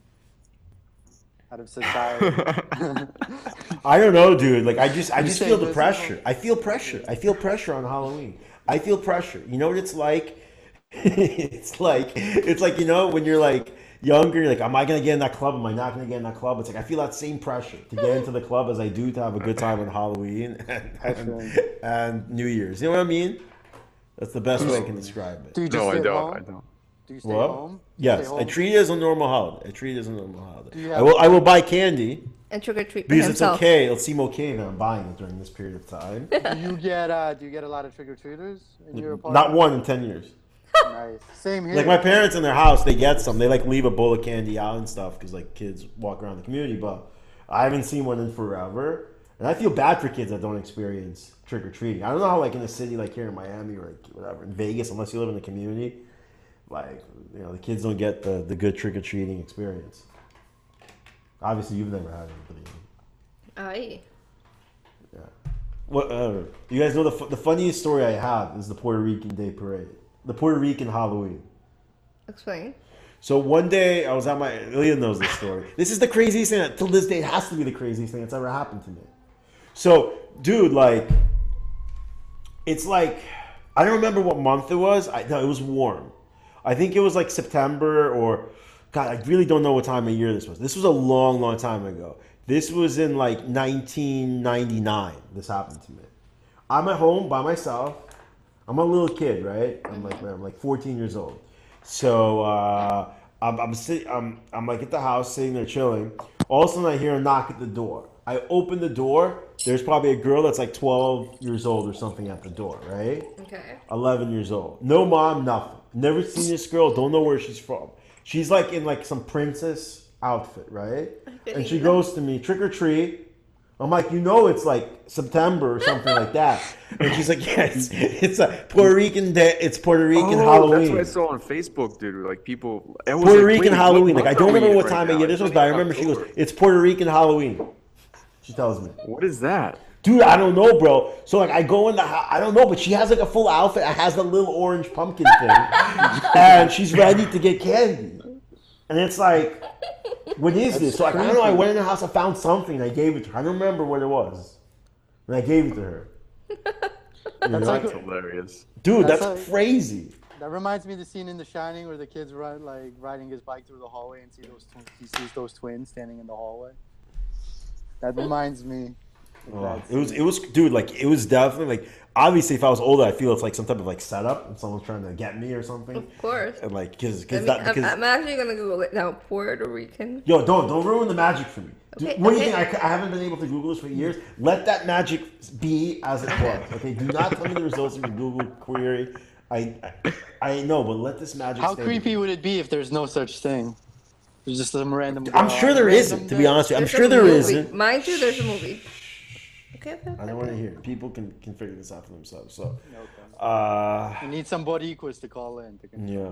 out of society. I don't know, dude. Like I just I You just feel the this is pressure. I feel pressure. I feel pressure on Halloween. I feel pressure. You know what it's like? it's like it's like you know when you're like younger, like, am I gonna get in that club? Am I not gonna get in that club? It's like I feel that same pressure to get into the club as I do to have a good time on Halloween and, and, and New Year's. You know what I mean? That's the best way I can describe it. Do you just No, stay I don't. home? I don't. Do you stay What? home? Yes, Stay I home? treat it as a normal holiday. I treat it as a normal holiday. I will. I will buy candy And trick or treat for because it's himself. okay. It'll seem okay that I'm buying it during this period of time. Do you get uh, do you get a lot of trick or treaters in your apartment? Not one in ten years. Nice. Same here. Like my parents in their house, they get some. They like leave a bowl of candy out and stuff because like kids walk around the community. But I haven't seen one in forever, and I feel bad for kids that don't experience trick or treating. I don't know how like in a city like here in Miami or like whatever in Vegas, unless you live in the community, like you know the kids don't get the the good trick or treating experience. Obviously, you've never had it, but Aye. what? Uh, you guys know the fu- the funniest story I have is the Puerto Rican Day Parade, the Puerto Rican Halloween. Explain. So one day I was at my Ilya knows this story. This is the craziest thing that till this day it has to be the craziest thing that's ever happened to me. So, dude, like it's like I don't remember what month it was. I no, it was warm. I think it was like September or God, I really don't know what time of year this was. This was a long, long time ago. This was in like 1999. This happened to me. I'm at home by myself. I'm a little kid, right? I'm like I'm like 14 years old. So uh, I'm I'm, sit, I'm I'm like at the house sitting there chilling. All of a sudden I hear a knock at the door. I open the door. There's probably a girl that's like 12 years old or something at the door, right? Okay. 11 years old. No mom, nothing. Never seen this girl. Don't know where she's from. She's like in like some princess outfit, right? And she goes to me, trick or treat. I'm like, you know, it's like September or something like that. And she's like, yeah, it's, it's a Puerto Rican day. It's Puerto Rican oh, Halloween. That's what I saw on Facebook, dude. Like people. Puerto like, Rican Halloween. Like I don't remember what right time of year this was, but I remember she goes, "It's Puerto Rican Halloween." She tells me. What is that? Dude, I don't know, bro. So like, I go in the house. I don't know, but she has like a full outfit. It has the little orange pumpkin thing, and she's ready to get candy. And it's like, what is this? So like, I don't know. I went in the house. I found something. I gave it to her. I don't remember what it was, and I gave it to her. You That's know? like That's hilarious. Dude, That's that's like- crazy. That reminds me of the scene in The Shining where the kid's ride, like riding his bike through the hallway and see those tw- he sees those twins standing in the hallway. That reminds me. Of Oh, it was it was dude like it was definitely like obviously if I was older I feel it's like some type of like setup and someone's trying to get me or something Of course. and like because I because mean, that I'm, I'm actually gonna Google it now. Puerto Rican. yo don't don't ruin the magic for me. Dude, Okay, what do you okay. think? I, haven't been able to Google this for years. Let that magic be as it was. Okay, do not tell me the results of your Google query. I I, I know, but let this magic. How stay. creepy would it be if there's no such thing? There's just some random. I'm sure on there random isn't. To be honest, with you. I'm There's sure a there movie. isn't. Mind you, there's a movie. Okay, okay, I don't want to hear. it. People can can figure this out for themselves. So, Okay. uh, You need some Boricuas to call in. To Yeah.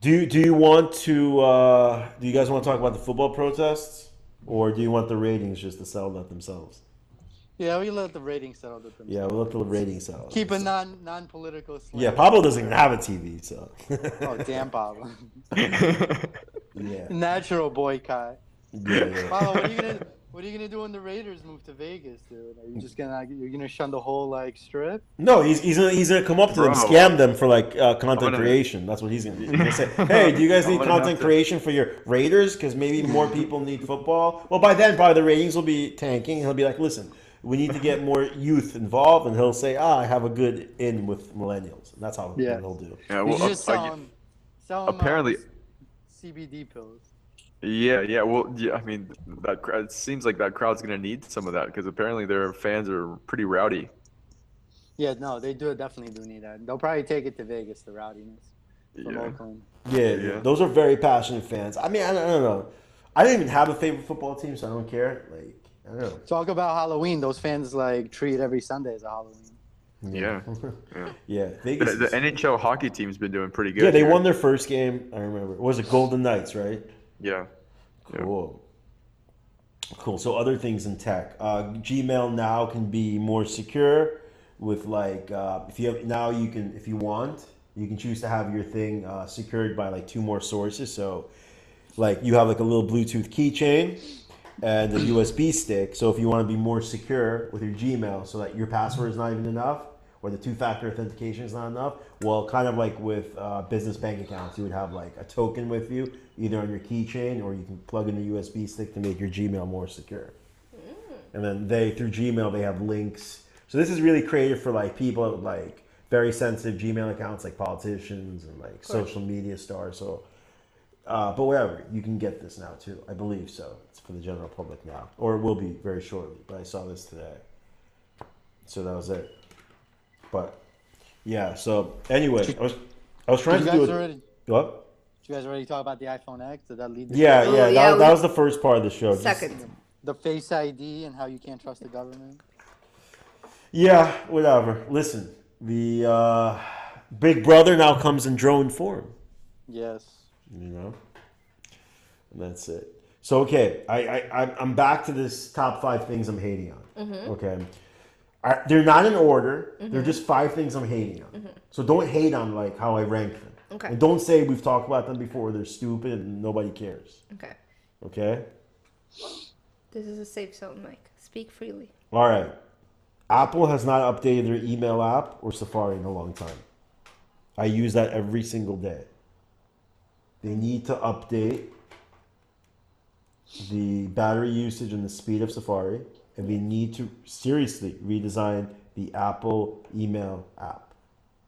Do you, do you want to uh, do you guys want to talk about the football protests or do you want the ratings just to settle that themselves? Yeah, we let the ratings settle with them. Yeah, we'll let the ratings settle. Keep a non non political. Yeah, Pablo doesn't even have a TV, so Oh damn, Pablo. yeah, Natural boycott. yeah, yeah. Pablo, what are you gonna what are you gonna do when the Raiders move to Vegas, dude? Are you just gonna you're gonna shun the whole like strip? No, he's, he's gonna he's gonna come up to them, scam them for like uh, content gonna- creation. That's what he's gonna do. He's gonna say, "Hey, do you guys need content creation for your Raiders? Because maybe more people need football." Well, by then, probably the ratings will be tanking. He'll be like, "Listen, we need to get more youth involved," and he'll say, "Ah, I have a good in with millennials." And that's how Yeah. he'll do. Yeah, You well, should just uh, sell 'em- sell 'em, uh, apparently- CBD pills. Yeah, yeah. Well, yeah. I mean, that it seems like that crowd's gonna need some of that because apparently their fans are pretty rowdy. Yeah, no, they do definitely do need that. They'll probably take it to Vegas, the rowdiness from Yeah. Oakland. Yeah, yeah, Yeah. those are very passionate fans. I mean, I don't, I don't know. I didn't even have a favorite football team, so I don't care. Like, I don't know. Talk about Halloween. Those fans like treat every Sunday as a Halloween. Yeah. Yeah. yeah. The, Vegas. the NHL hockey team's been doing pretty good. yeah, they here. won their first game. I remember. Was it Golden Knights, right? Yeah. Cool. Cool. So other things in tech, uh, Gmail now can be more secure with like uh, if you have now you can if you want you can choose to have your thing uh, secured by like two more sources. So like you have like a little Bluetooth keychain and a USB stick. So if you want to be more secure with your Gmail, so that your password is not even enough, or the two-factor authentication is not enough. Well, kind of like with uh, business bank accounts, you would have like a token with you, either on your keychain or you can plug in a USB stick to make your Gmail more secure. And then they through Gmail they have links. So this is really created for like people like very sensitive Gmail accounts, like politicians and like social media stars. So, uh, but whatever, you can get this now too. I believe so. It's for the general public now, or it will be very shortly. But I saw this today, so that was it. But yeah. So anyway, I was I was trying Did to you do guys it. already? What? Did you guys already talk about the iPhone X? Did that lead? to Yeah, Oh, yeah. yeah, that, that was the first part of the show. Just- Second. the Face ID and how you can't trust the government. Yeah, whatever. Listen, the uh, Big Brother now comes in drone form. Yes. You know, and that's it. So okay, I, I I'm- I'm back to this top five things I'm hating on. Okay, I, they're not in order. They're mm-hmm. just five things I'm hating on. Mm-hmm. So don't hate on like how I rank them. Okay. And don't say we've talked about them before. They're stupid and nobody cares. Okay. Okay. This is a safe zone, Mike. Speak freely. All right. Apple has not updated their email app or Safari in a long time. I use that every single day. They need to update the battery usage and the speed of Safari, and we need to seriously redesign the Apple email app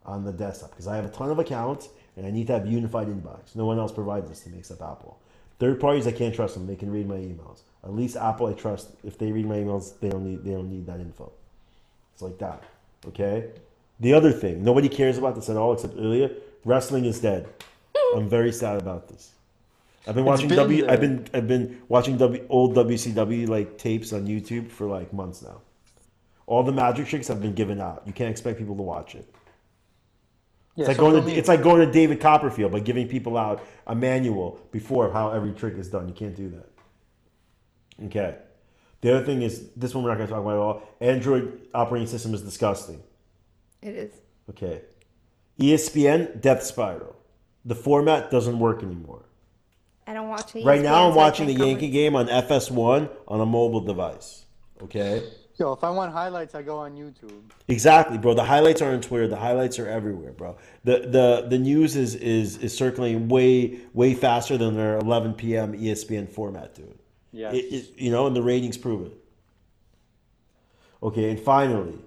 on the desktop because I have a ton of accounts and I need to have unified inbox. No one else provides this to me except Apple. Third parties, I can't trust them. They can read my emails. At least Apple, I trust. If they read my emails, they don't need they don't need that info. It's like that. Okay. The other thing, nobody cares about this at all except Ilya. Wrestling is dead. I'm very sad about this. I've been watching been W. there. I've been I've been watching W old WCW like tapes on YouTube for like months now. All the magic tricks have been given out. You can't expect people to watch it. Yeah, It's like social going to it's like going to David Copperfield by giving people out a manual before of how every trick is done. You can't do that. Okay. The other thing is this one we're not going to talk about at all. Android operating system is disgusting. It is. Okay. ESPN death spiral. The format doesn't work anymore. I don't watch it. Right now, I'm watching the Yankee game on FS1 on a mobile device. Okay. Yo, if I want highlights, I go on YouTube. Exactly, bro. The highlights are on Twitter. The highlights are everywhere, bro. The the the news is is is circling way way faster than their 11 p.m. ESPN format, dude. Yes. It, it, you know, and the ratings prove it. Okay, and finally,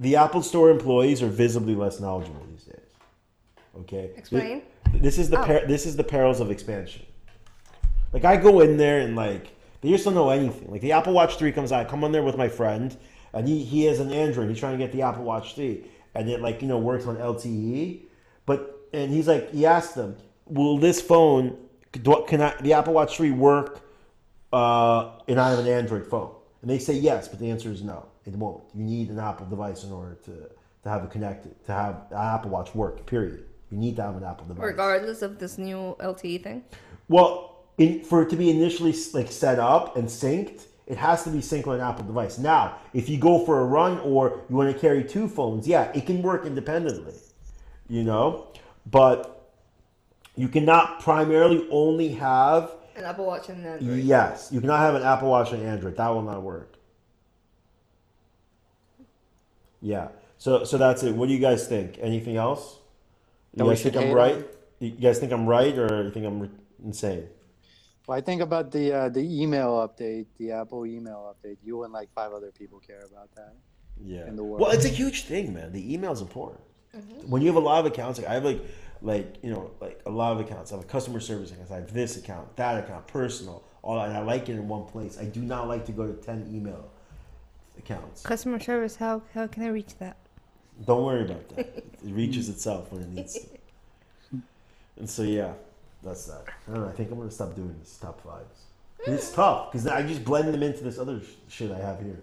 the Apple Store employees are visibly less knowledgeable these days. Okay. Explain. This is the Oh. per- this is the perils of expansion. Like I go in there and like they just don't know anything. Like the Apple Watch Three comes out, I come on there with my friend, and he he has an Android. He's trying to get the Apple Watch Three, and it like you know works on LTE, but and he's like he asked them, will this phone do- can I, the Apple Watch Three work? Uh, and I have an Android phone, and they say yes, but the answer is no. It won't. You need an Apple device in order to to have it connected to have an Apple Watch work. Period. You need to have an Apple device. Regardless of this new LTE thing. Well, in, for it to be initially like set up and synced, it has to be synced on an Apple device. Now, if you go for a run or you want to carry two phones, yeah, it can work independently, you know, but you cannot primarily only have An Apple Watch and an Android. yes, you cannot have an Apple Watch and Android. That will not work. Yeah. So so that's it. What do you guys think? Anything else? You guys think I'm right? You guys think I'm right, or you think I'm insane? Well, I think about the uh, the email update, the Apple email update. You and like five other people care about that. Yeah. in the world. Well, it's a huge thing, man. The email's important. When you have a lot of accounts, like I have like like you know like a lot of accounts. I have a customer service account. I have this account, that account, personal, all that. And I like it in one place. I do not like to go to ten email accounts. Customer service. How how can I reach that? Don't worry about that. it reaches itself when it needs to. And so yeah, that's that. I don't know. I think I'm gonna stop doing this top fives. It's tough because I just blend them into this other sh- shit I have here.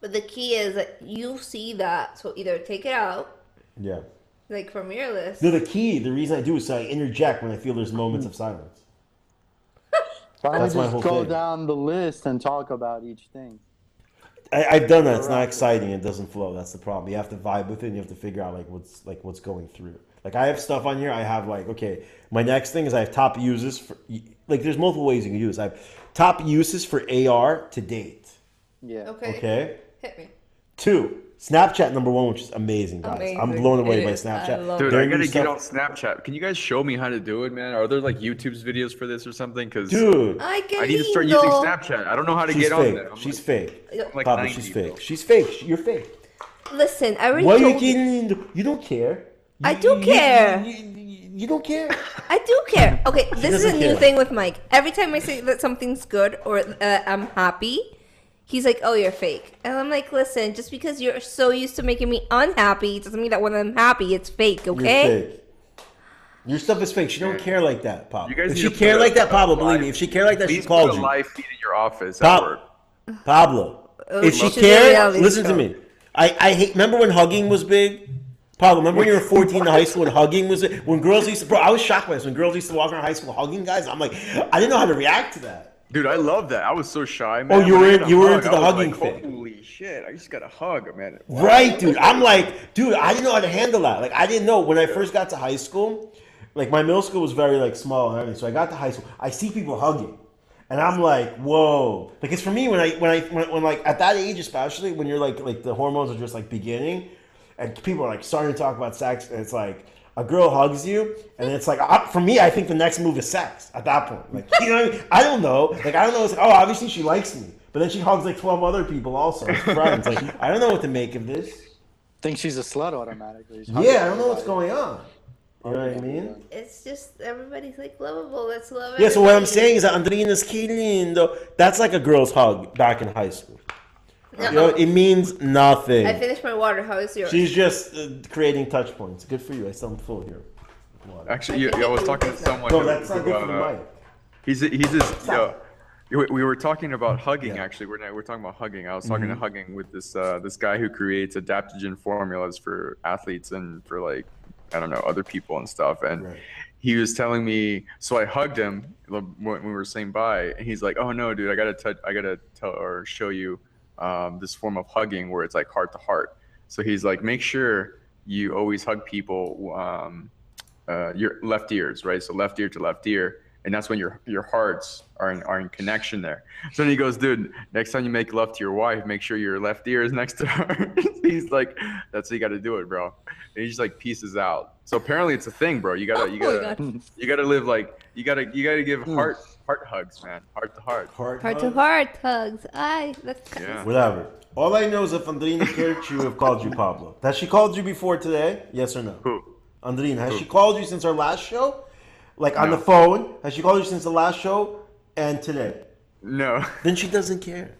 But the key is that you see that, so either take it out, Yeah. like from your list. No, the key, the reason I do is so I interject when I feel there's moments of silence. Why don't That's we my just whole go thing. down the list and talk about each thing? I, I've done that. It's not exciting. It doesn't flow. That's the problem. You have to vibe with it. and You have to figure out like what's like what's going through. Like I have stuff on here. I have like okay. My next thing is I have top uses for like. There's multiple ways you can use. I have top uses for AR to date. Yeah. Okay. Okay. Hit me. Two, Snapchat number one, which is amazing, guys. I'm blown away It by is. I Snapchat. love Dude, Their I new gotta get on Snapchat. Can you guys show me how to do it, man? Are there like YouTube's videos for this or something? Because Dude, I can I need to start using Snapchat. I don't know how to she's get on fake. there. I'm She's like- fake. I'm like Pablo, 90, she's bro. fake. She's fake. You're fake. Listen, I already Why are you told you. getting? You don't care. I do you- care. You, you- you don't care. I do care. Okay, this is a doesn't new care. thing with Mike. Every time I say that something's good or uh, I'm happy, he's like, "Oh, you're fake," and I'm like, "Listen, just because you're so used to making me unhappy doesn't mean that when I'm happy, it's fake." You're Okay. fake. Your stuff is fake. She don't care like that, Pablo. If she to cared like that, Pablo, believe live- me, if she cared like that, she Please called you. live feed in your office Pop- at work. Pablo, Oh, if she should be a cared, listen show. to me. I, I hate. Remember when hugging was big? Pablo, remember when you were 14 in high school and hugging was it? when girls used to. Bro, I was shocked by this. When girls used to walk around high school hugging guys, I'm like, I didn't know how to react to that. Dude, I love that. I was so shy, oh, man. Oh, you were in- you were hug, into the hugging like, thing. Holy shit! I just got a hug, man. Right, dude. I'm like, dude, I didn't know how to handle that. Like, I didn't know when I first got to high school. Like, my middle school was very like small and everything. So I got to high school. I see people hugging, and I'm like, whoa. Like, it's for me, when I when I when, when like at that age, especially when you're like like the hormones are just like beginning, and people are like starting to talk about sex, and it's like. A girl hugs you, and it's like I, for me. I think the next move is sex. At that point, like you know, what I, mean? I don't know. Like I don't know. It's like, oh, obviously she likes me, but then she hugs like twelve other people also friends. Like I don't know what to make of this. Think she's a slut automatically. Yeah, I don't know what's going on. You know what I mean? It's just everybody's like lovable. Let's love. Yeah, so what I'm saying is that Andrina's que lindo. That's like a girl's hug back in high school. You know, it means nothing. I finished my water. How is yours? She's just uh, creating touch points. Good for you. I still am full here. Water. Actually, you, I was talking to someone. No, who- that's not who, good for the uh, mic. He's he's this. Yo, Stop. we we were talking about hugging. Yeah. Actually, we're not, we're talking about hugging. I was talking Mm-hmm. to hugging with this uh, this guy who creates adaptogen formulas for athletes and for like I don't know other people and stuff. And Right. he was telling me. So I hugged him when we were saying bye, and he's like, "Oh no, dude, I gotta touch. I gotta tell or show you um, this form of hugging where it's like heart to heart." So he's like, "Make sure you always hug people." Um, uh, your left ears, right? So left ear to left ear, and that's when your your hearts are in, are in connection there. So then he goes, dude, next time you make love to your wife, make sure your left ear is next to her. He's like, that's how you got to do it, bro. And he just like pieces out. So apparently it's a thing, bro. You gotta you Oh gotta God. you gotta live like you gotta you gotta give heart heart hugs, man, heart to heart. Heart, Heart to heart hugs. I. That's Yeah. Whatever. All I know is if Andrina cared, she would have called you Pablo. Has she called you before today? Yes or no? Who? Andrina, has she called you since our last show? Like on No. the phone? Has she called you since the last show and today? No. Then she doesn't care.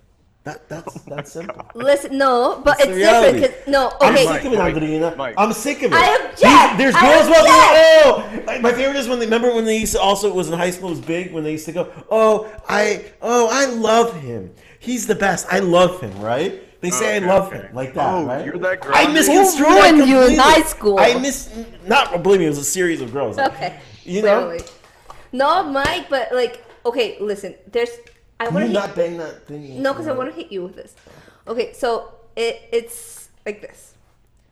That that's oh that's simple. Listen, no, but It's it's, the reality. different. 'cause- no, I'm okay. sick of it, Mike, Andrina. Mike. I'm sick of it. I object. These- There's I girls walking around. Oh, like, my favorite is when they remember when they used to also it was in high school. It was big when they used to go. Oh, I oh I love him. He's the best. I love him. Right? They say Okay, I love okay. him like that. Oh, right? you're that girl. I Who misconstrued that ruined you in high school? I miss not believe me. It was a series of girls. Okay. You know. Clearly. No, Mike, but like, okay, listen. There's. I Can want to. not bang that thing? No, because I want to hit you with this. Okay, so it it's like this.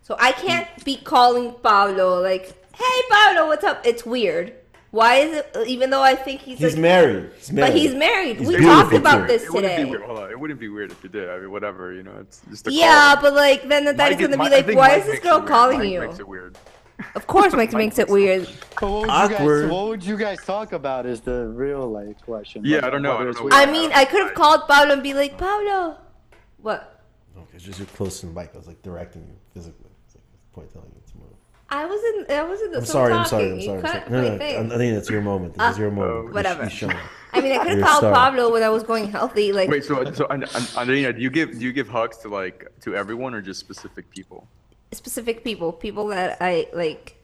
So I can't be calling Pablo like, "Hey, Pablo, what's up?" It's weird. Why is it? Even though I think he's, He's like, married. He's married. but he's married. He's we beautiful, talked about too. this It wouldn't today. be weird. Hold on. It wouldn't be weird if you did. I mean, whatever. You know, it's just a Yeah, call. but like then the Mike is- gonna be like, think "Why Mike is this makes it girl weird. calling Mike you?" Makes it weird. Of course, Mike Mike makes it weird. But what would Awkward. you guys? What would you guys talk about? Is the real like question. Yeah, Like, I don't know, I don't know. I mean, I could have called Pablo and be like, "Pablo, what?" Okay, just you're close to the mic. I was like directing you physically. It's like point telling you to move. I wasn't. I wasn't. I'm sorry. I'm sorry. I'm sorry. I'm sorry. No, my no. I think it's your moment. This is your uh, moment. You- whatever. you shown. I mean, I could have called star. Pablo when I was going healthy. Like, Wait, so so An- An- Andrina, do you give do you give hugs to like to everyone or just specific people? Specific people, people that I like,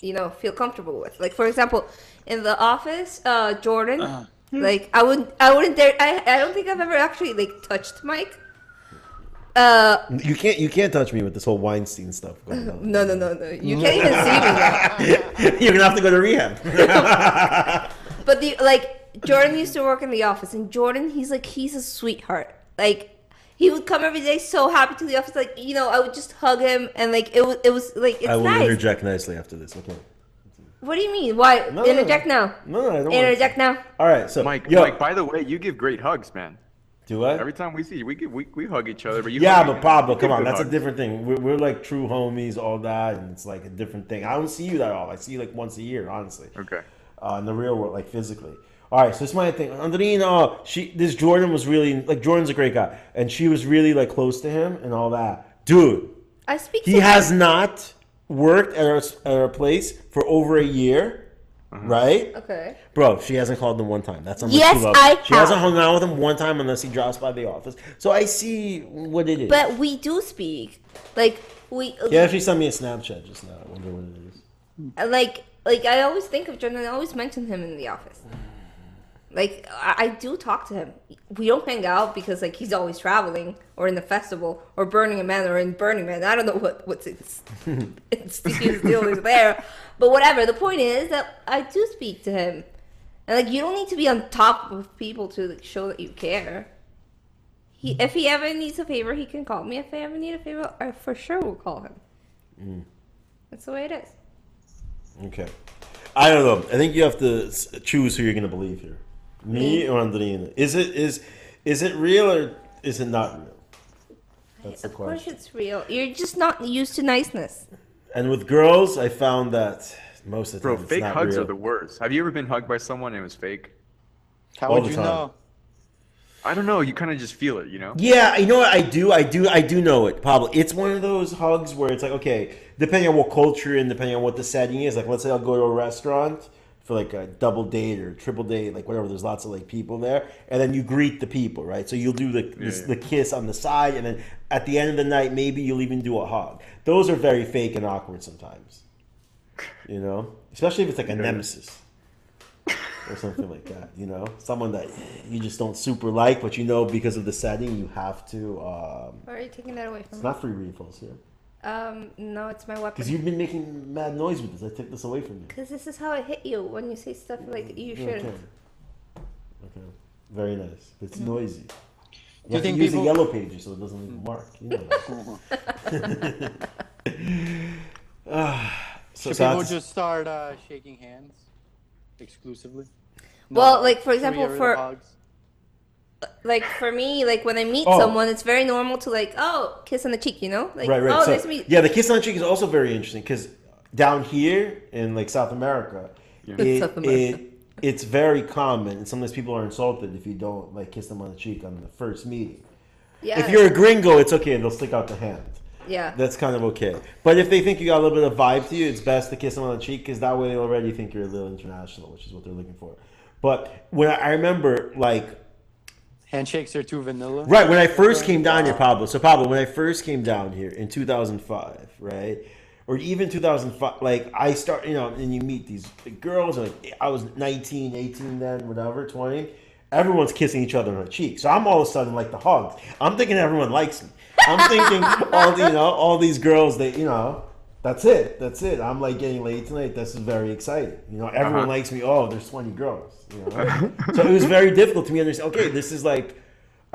you know, feel comfortable with. Like for example, in the office, uh, Jordan. Like I wouldn't, I wouldn't dare. I, I don't think I've ever actually like touched Mike. Uh, You can't. You can't touch me with this whole Weinstein stuff going on. no, no, no, no. You can't even see me now. You're gonna have to go to rehab. But the like Jordan used to work in the office, and Jordan, he's like he's a sweetheart. Like he would come every day, so happy to the office. Like you know, I would just hug him, and like it was, it was like it's I will nice. interject nicely after this. Okay. What do you mean? Why No, no, interject now? No, no, I don't. want Interject now. All right. So Mike, yo, Mike. By the way, you give great hugs, man. Do I? Every time we see you, we get- we, we hug each other. But you Yeah, hug but. Pablo, come on, good that's a different thing. We're, we're like true homies, all that, and it's like a different thing. I don't see you that often. I see you like once a year, honestly. Okay. uh, in the real world, like physically. All right, so this is my thing. Andrina, oh, she this Jordan was really like Jordan's a great guy, and she was really like close to him and all that. Dude, I speak. he to has not worked at our, at our place for over a year, uh-huh. right? Okay. Bro, she hasn't called him one time. That's how much Yes, she loves I him. She hasn't hung out with him one time unless he drops by the office. So I see what it is. But we do speak. Like we. Uh, he actually sent me a Snapchat just now. I wonder what it is. like like I always think of Jordan. I always mention him in the office. Like I, I do talk to him. We don't hang out because like he's always traveling or in the festival or Burning Man or in Burning Man. I don't know what what's its its deal is there, but whatever. The point is that I do speak to him, and like you don't need to be on top of people to like, show that you care. He, if he ever needs a favor, he can call me. If I ever need a favor, I for sure will call him. Mm. That's the way it is. Okay. I don't know. I think you have to choose who you're going to believe here. Me or Andrina? Is it is is it real or is it not real? That's the of course it's real. You're just not used to niceness. And with girls, I found that most of the Bro, time it's fake not hugs real. are the worst. Have you ever been hugged by someone and it was fake? How All would the you time. know? I don't know. You kind of just feel it, you know? Yeah, you know what I do? I do I do know it, Pablo. It's one of those hugs where it's like, okay, depending on what culture and depending on what the setting is, like let's say I'll go to a restaurant for like a double date or triple date, like whatever, there's lots of like people there, and then you greet the people, right? So you'll do the this, yeah. the kiss on the side, and then at the end of the night, maybe you'll even do a hug. Those are very fake and awkward sometimes. You know? Especially if it's like a nemesis. Or something like that, you know, someone that you just don't super like, but you know because of the setting you have to. Um, Why are you taking that away from it's me? not free refills here Um, no, it's my weapon. because you've been making mad noise with this. I took this away from you. Because this is how I hit you when you say stuff like you shouldn't. Okay. Very nice. But it's noisy. You, you have think to use people- a yellow pages so it doesn't leave a mark. You know that. So Should so people just start uh, shaking hands exclusively? Well, like, for example, get rid of for- hugs? Like for me, like when I meet Oh. someone, it's very normal to like, oh, kiss on the cheek, you know? Like, right, right. oh, so, nice to meet. yeah, the kiss on the cheek is also very interesting because down here in like South America, it, South America. it it's very common, and sometimes people are insulted if you don't like kiss them on the cheek on the first meeting. Yeah. If you're a gringo, it's okay; they'll stick out the hand. yeah. That's kind of okay. But if they think you got a little bit of vibe to you, it's best to kiss them on the cheek because that way they already think you're a little international, which is what they're looking for. But when I, I remember, like, Handshakes are too vanilla. right when I first came down here, Pablo. So Pablo, when I first came down here in 2005, right, or even 2005, like I start, you know, and you meet these girls, and like I was 19, 18 then, whatever, 20. Everyone's kissing each other on the cheek. So I'm all of a sudden like the hugs. I'm thinking everyone likes me. I'm thinking all you know all these girls that you know. That's it. That's it. I'm like getting laid tonight. This is very exciting. You know, everyone Uh-huh. likes me. Oh, there's 20 girls. You know, so it was very difficult to me to understand. Okay, this is like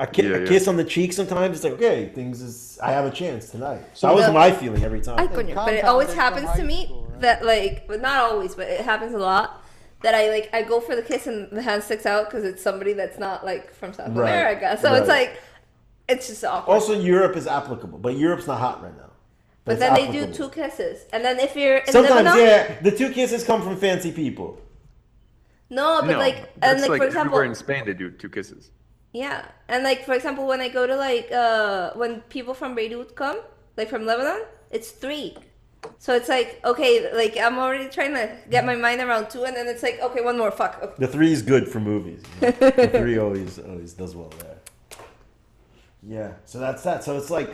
a, ki- Yeah, a yeah. kiss on the cheek. Sometimes it's like okay, things is. I have a chance tonight. So So that was the- my feeling every time. I couldn't, but it always happens to me school, right? that like, but not always, but it happens a lot. That I like, I go for the kiss and the hand sticks out because it's somebody that's not like from South Right, America. So it's like, it's just awkward. also, Europe is applicable, but Europe's not hot right now. But it's then they do two kisses, and then if you're in Sometimes, Lebanon, yeah, the two kisses come from fancy people. no, but no, like, and like, like for example, everywhere in Spain they do two kisses. Yeah, and like for example, when I go to like uh when people from Beirut come, like from Lebanon, it's three. So it's like okay, like I'm already trying to get my mind around two, and then it's like okay, one more, fuck. Okay. The three is good for movies. you know. the three always always does well there. Yeah, so that's that. So it's like,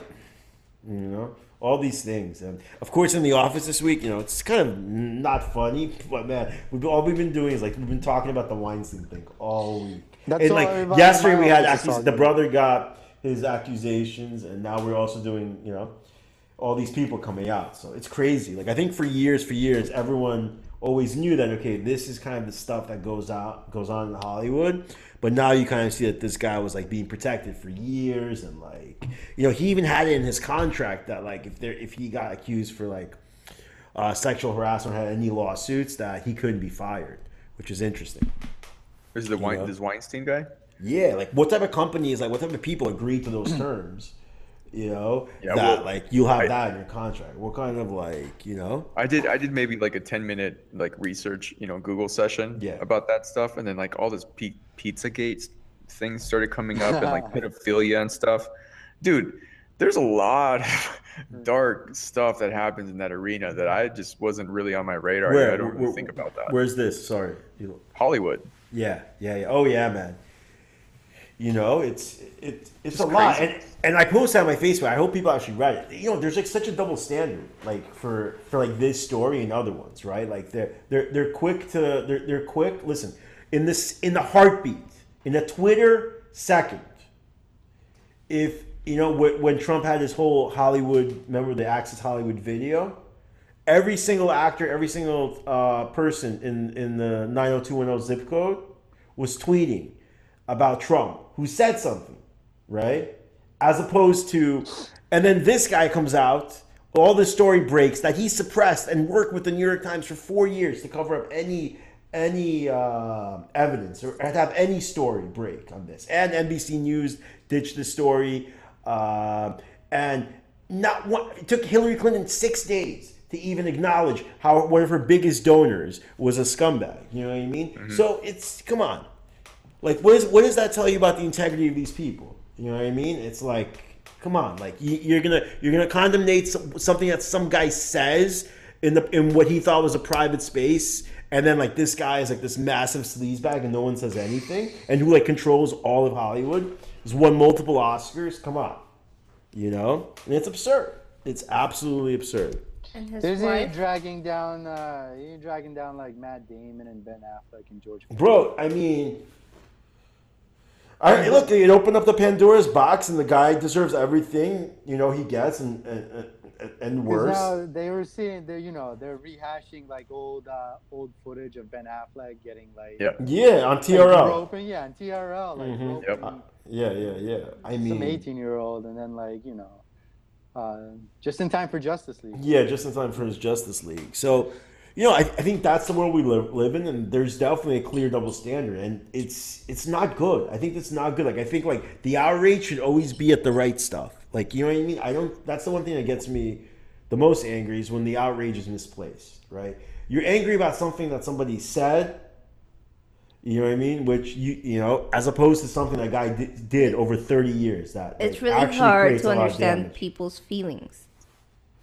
you know, all these things, and of course in the office this week, you know, it's kind of not funny, but man, we've all we've been doing is like we've been talking about the Weinstein thing all week. That's and all like yesterday we had accus- the brother got his accusations, and now we're also doing, you know, all these people coming out. So it's crazy. Like I think for years, for years, everyone always knew that okay, this is kind of the stuff that goes out goes on in Hollywood. But now you kind of see that this guy was like being protected for years, and like you know he even had it in his contract that like if there if he got accused for like uh, sexual harassment or had any lawsuits that he couldn't be fired, which is interesting. Is the Wein- this Weinstein guy? Yeah, like what type of companies, like what type of people agree to those terms? You know, Yeah, that well, like you'll have I- that in your contract. What kind of like, you know? I did I did maybe like a 10 minute like research, you know, Google session Yeah. about that stuff and then like all this P- Pizzagate things started coming up and like pedophilia and stuff. Dude, there's a lot of hmm. dark stuff that happens in that arena that I just wasn't really on my radar. Where I don't really think about that. Where's this? Sorry. Hollywood. Yeah, yeah, yeah. Oh yeah, man. You know, it's it, it's It's a lot, and and I posted on my Facebook. I hope people actually read it. You know, there's like such a double standard, like for for like this story and other ones, right? Like they're they're they're quick to they're they're quick. Listen, in this in the heartbeat, in a Twitter second, if you know when, when Trump had his whole Hollywood, remember the Access Hollywood video, every single actor, every single uh, person in in the 90210 zip code was tweeting about Trump, who said something, right? As opposed to, and then this guy comes out. All the story breaks that he suppressed and worked with the New York Times for four years to cover up any any uh, evidence or to have any story break on this. And NBC News ditched the story, uh, and not one. It took Hillary Clinton six days to even acknowledge how one of her biggest donors was a scumbag. You know what I mean? So it's come on, like what is what does that tell you about the integrity of these people? You know what I mean? It's like come on, like you, you're gonna you're gonna condemnate some, something that some guy says in the in what he thought was a private space. And then like this guy is like this massive sleazebag and no one says anything, and who like controls all of Hollywood, has won multiple Oscars. Come on, you know, and it's absurd. It's absolutely absurd. And his There's he wife. dragging down, uh, he dragging down like Matt Damon and Ben Affleck and George. Clooney. Bro, I mean, I look. It opened up the Pandora's box, and the guy deserves everything you know he gets, and and, and- and 'Cause worse. now they were seeing, they you know, they're rehashing like old, uh, old footage of Ben Affleck getting like Yeah. Yeah, on like, TRL. groping, yeah, on TRL, like Mhm. Yep. groping Yeah, yeah, yeah. I mean, some 18 year old, and then like you know, uh, just in time for Justice League. yeah, just in time for his Justice League. So, you know, I, I think that's the world we live, live in, and there's definitely a clear double standard, and it's it's not good. I think that's not good. Like I think like the outrage should always be at the right stuff. Like you know what I mean? I don't. That's the one thing that gets me the most angry is when the outrage is misplaced. Right? You're angry about something that somebody said. You know what I mean? Which you you know, as opposed to something that guy did, did over 30 years. That it's like, really hard to a lot of understand people's feelings.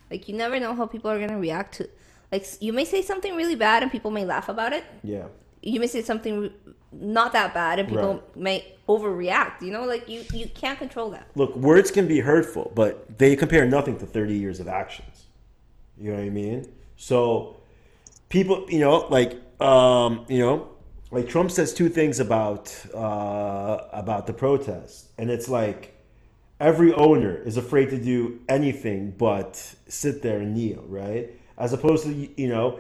Like you never know how people are gonna react to. Like you may say something really bad and people may laugh about it. Yeah. You may say something not that bad and people Right. may overreact. You know, like you you can't control that. Look, words can be hurtful, but they compare nothing to 30 years of actions. You know what I mean? So people, you know, like um, you know, like Trump says two things about uh, about the protest, and it's like every owner is afraid to do anything but sit there and kneel, right? As opposed to you know,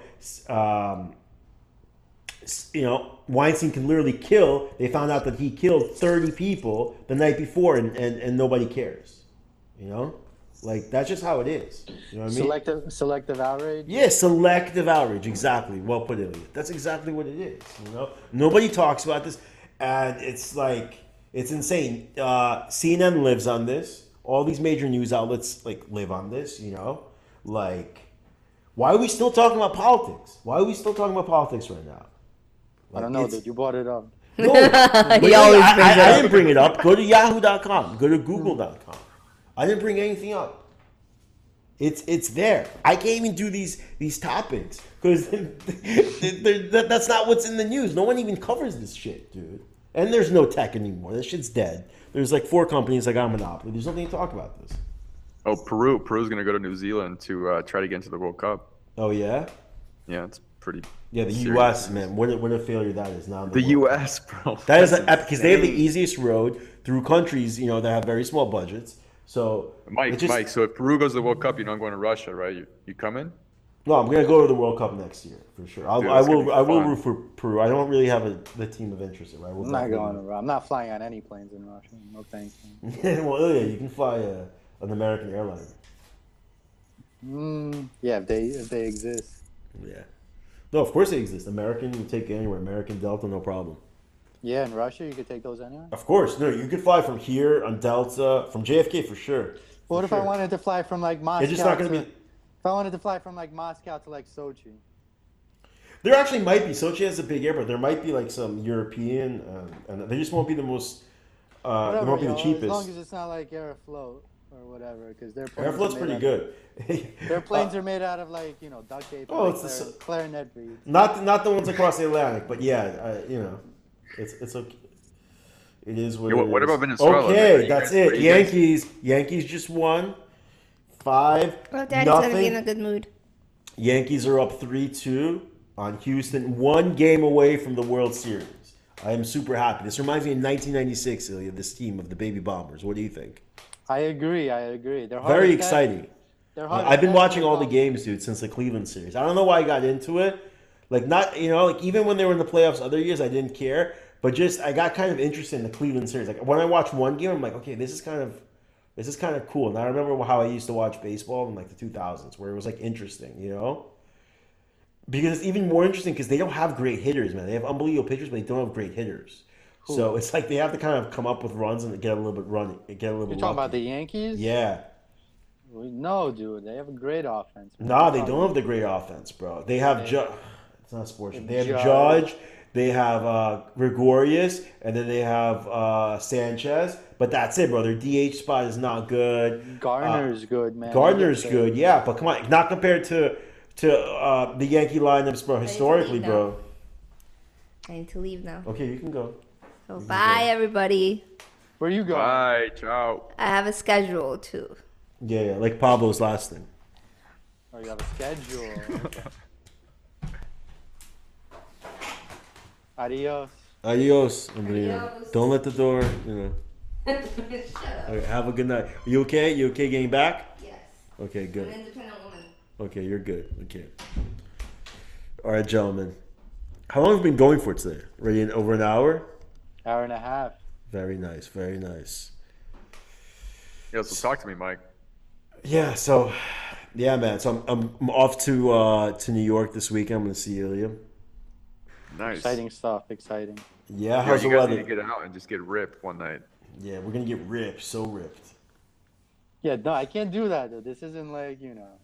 um, you know, Weinstein can literally kill. They found out that he killed 30 people the night before, and, and, and nobody cares. You know, like that's just how it is. You know what I mean? Selective, selective outrage. Yeah, selective outrage. Exactly. Well put, Elliot. That's exactly what it is. You know, nobody talks about this, and it's like it's insane. Uh, CNN lives on this. All these major news outlets like live on this. You know, like why are we still talking about politics? Why are we still talking about politics right now? I don't know, It's- dude. You brought it up. no, He yeah, always I, I, it I didn't bring it up. Go to yahoo.com. Go to google.com. I didn't bring anything up. It's it's there. I can't even do these these topics because that's not what's in the news. No one even covers this shit, dude. And there's no tech anymore. This shit's dead. There's like four companies that got a monopoly. There's nothing to talk about this. Oh, Peru. Peru's gonna go to New Zealand to uh, try to get into the World Cup. Oh yeah, Yeah, it's pretty. yeah. The serious. U.S. man, what a, what a failure that is now. in The U.S. bro. That is That's because they have the easiest road through countries, you know, that have very small budgets. So Mike, just- Mike. So if Peru goes to the World Cup, you're not going to Russia, right? You, you coming? no, I'm gonna go to the World Cup next year for sure. I'll, Dude, I will. be I will root for Peru. I don't really have a the team of interest. in it. I will I'm not going to. I'm not flying on any planes in Russia. No thanks. man. well, yeah, you can fly a, an American airline. Mm, yeah, if they if they exist. Yeah. No, of course they exist. American, you can take anywhere. American Delta, no problem. Yeah, in Russia, you could take those anywhere. Of course, no, you could fly from here on Delta, from JFK for sure. What For if I wanted to fly from like Moscow? It's just not going to, be. If I wanted to fly from like Moscow to like Sochi. There actually might be. Sochi has a big airport. There might be like some European, uh, and they just won't be the most. Uh, they Whatever, won't be the yo, As cheapest. long as it's not like Aeroflot or whatever, because their planes Airflot's are pretty good. Out, their planes Uh, are made out of like you know duct tape. Oh, like it's the clar- clarinet reeds. Not not the ones across the Atlantic, but yeah, I, you know, it's it's okay. It is what. Yeah, what- it what is. about Venezuela? Okay, that's guys- it. you guys- Yankees. Yankees just won. Five. Oh, Daddy's gonna be in a good mood. Yankees are up three two on Houston, one game away from the World Series. I am super happy. This reminds me of 1996, Ilya. This team of the Baby Bombers. What do you think? I agree. I agree. They're Very exciting. They're hard I've been watching all the games, dude, since the Cleveland series. I don't know why I got into it. Like not, you know, like even when they were in the playoffs other years, I didn't care. But just I got kind of interested in the Cleveland series. Like when I watch one game, I'm like, okay, this is kind of, this is kind of cool. And I remember how I used to watch baseball in like the 2000s, where it was like interesting, you know. Because it's even more interesting because they don't have great hitters, man. They have unbelievable pitchers, but they don't have great hitters. So it's like they have to kind of come up with runs and get a little bit running, get a little You're bit. talking about the. Yankees? yeah. No, dude. They have a great offense. man. Nah, they don't have the great offense, bro. They have They- Judge. It's not sports. They have Judge. Judge. They have uh, Gregorius, and then they have uh, Sanchez. But that's it, bro. Their DH spot is not good. Gardner's good, man. Gardner's good, yeah, but come on, not compared to to uh, the Yankee lineups, bro. Historically, leave bro. I need to leave now. Okay, you can go. So bye, everybody. Where you going? Bye. Ciao. I have a schedule too. Yeah, yeah, like Pablo's last thing. Oh, you have a schedule. Okay. Adios. Adios, Andrea. Adios. Don't let the door, you know. Shut up. All right, have a good night. You okay? You okay getting back? Yes. Okay, I'm good. an independent woman. Okay, you're good. Okay. All right, gentlemen. How long have we been going for today? Already in over an hour? Hour and a half. Very nice. Very nice. Yeah, so talk to me, Mike. Yeah. So, yeah, man. So I'm, I'm, I'm off to uh, to New York this weekend. I'm gonna see Ilya. Nice. Exciting stuff. Exciting. Yeah. Yo, How's the you guys weather? need to get out and just get ripped one night. Yeah, we're gonna get ripped. So ripped. Yeah, no, I can't do that though. This isn't like you know.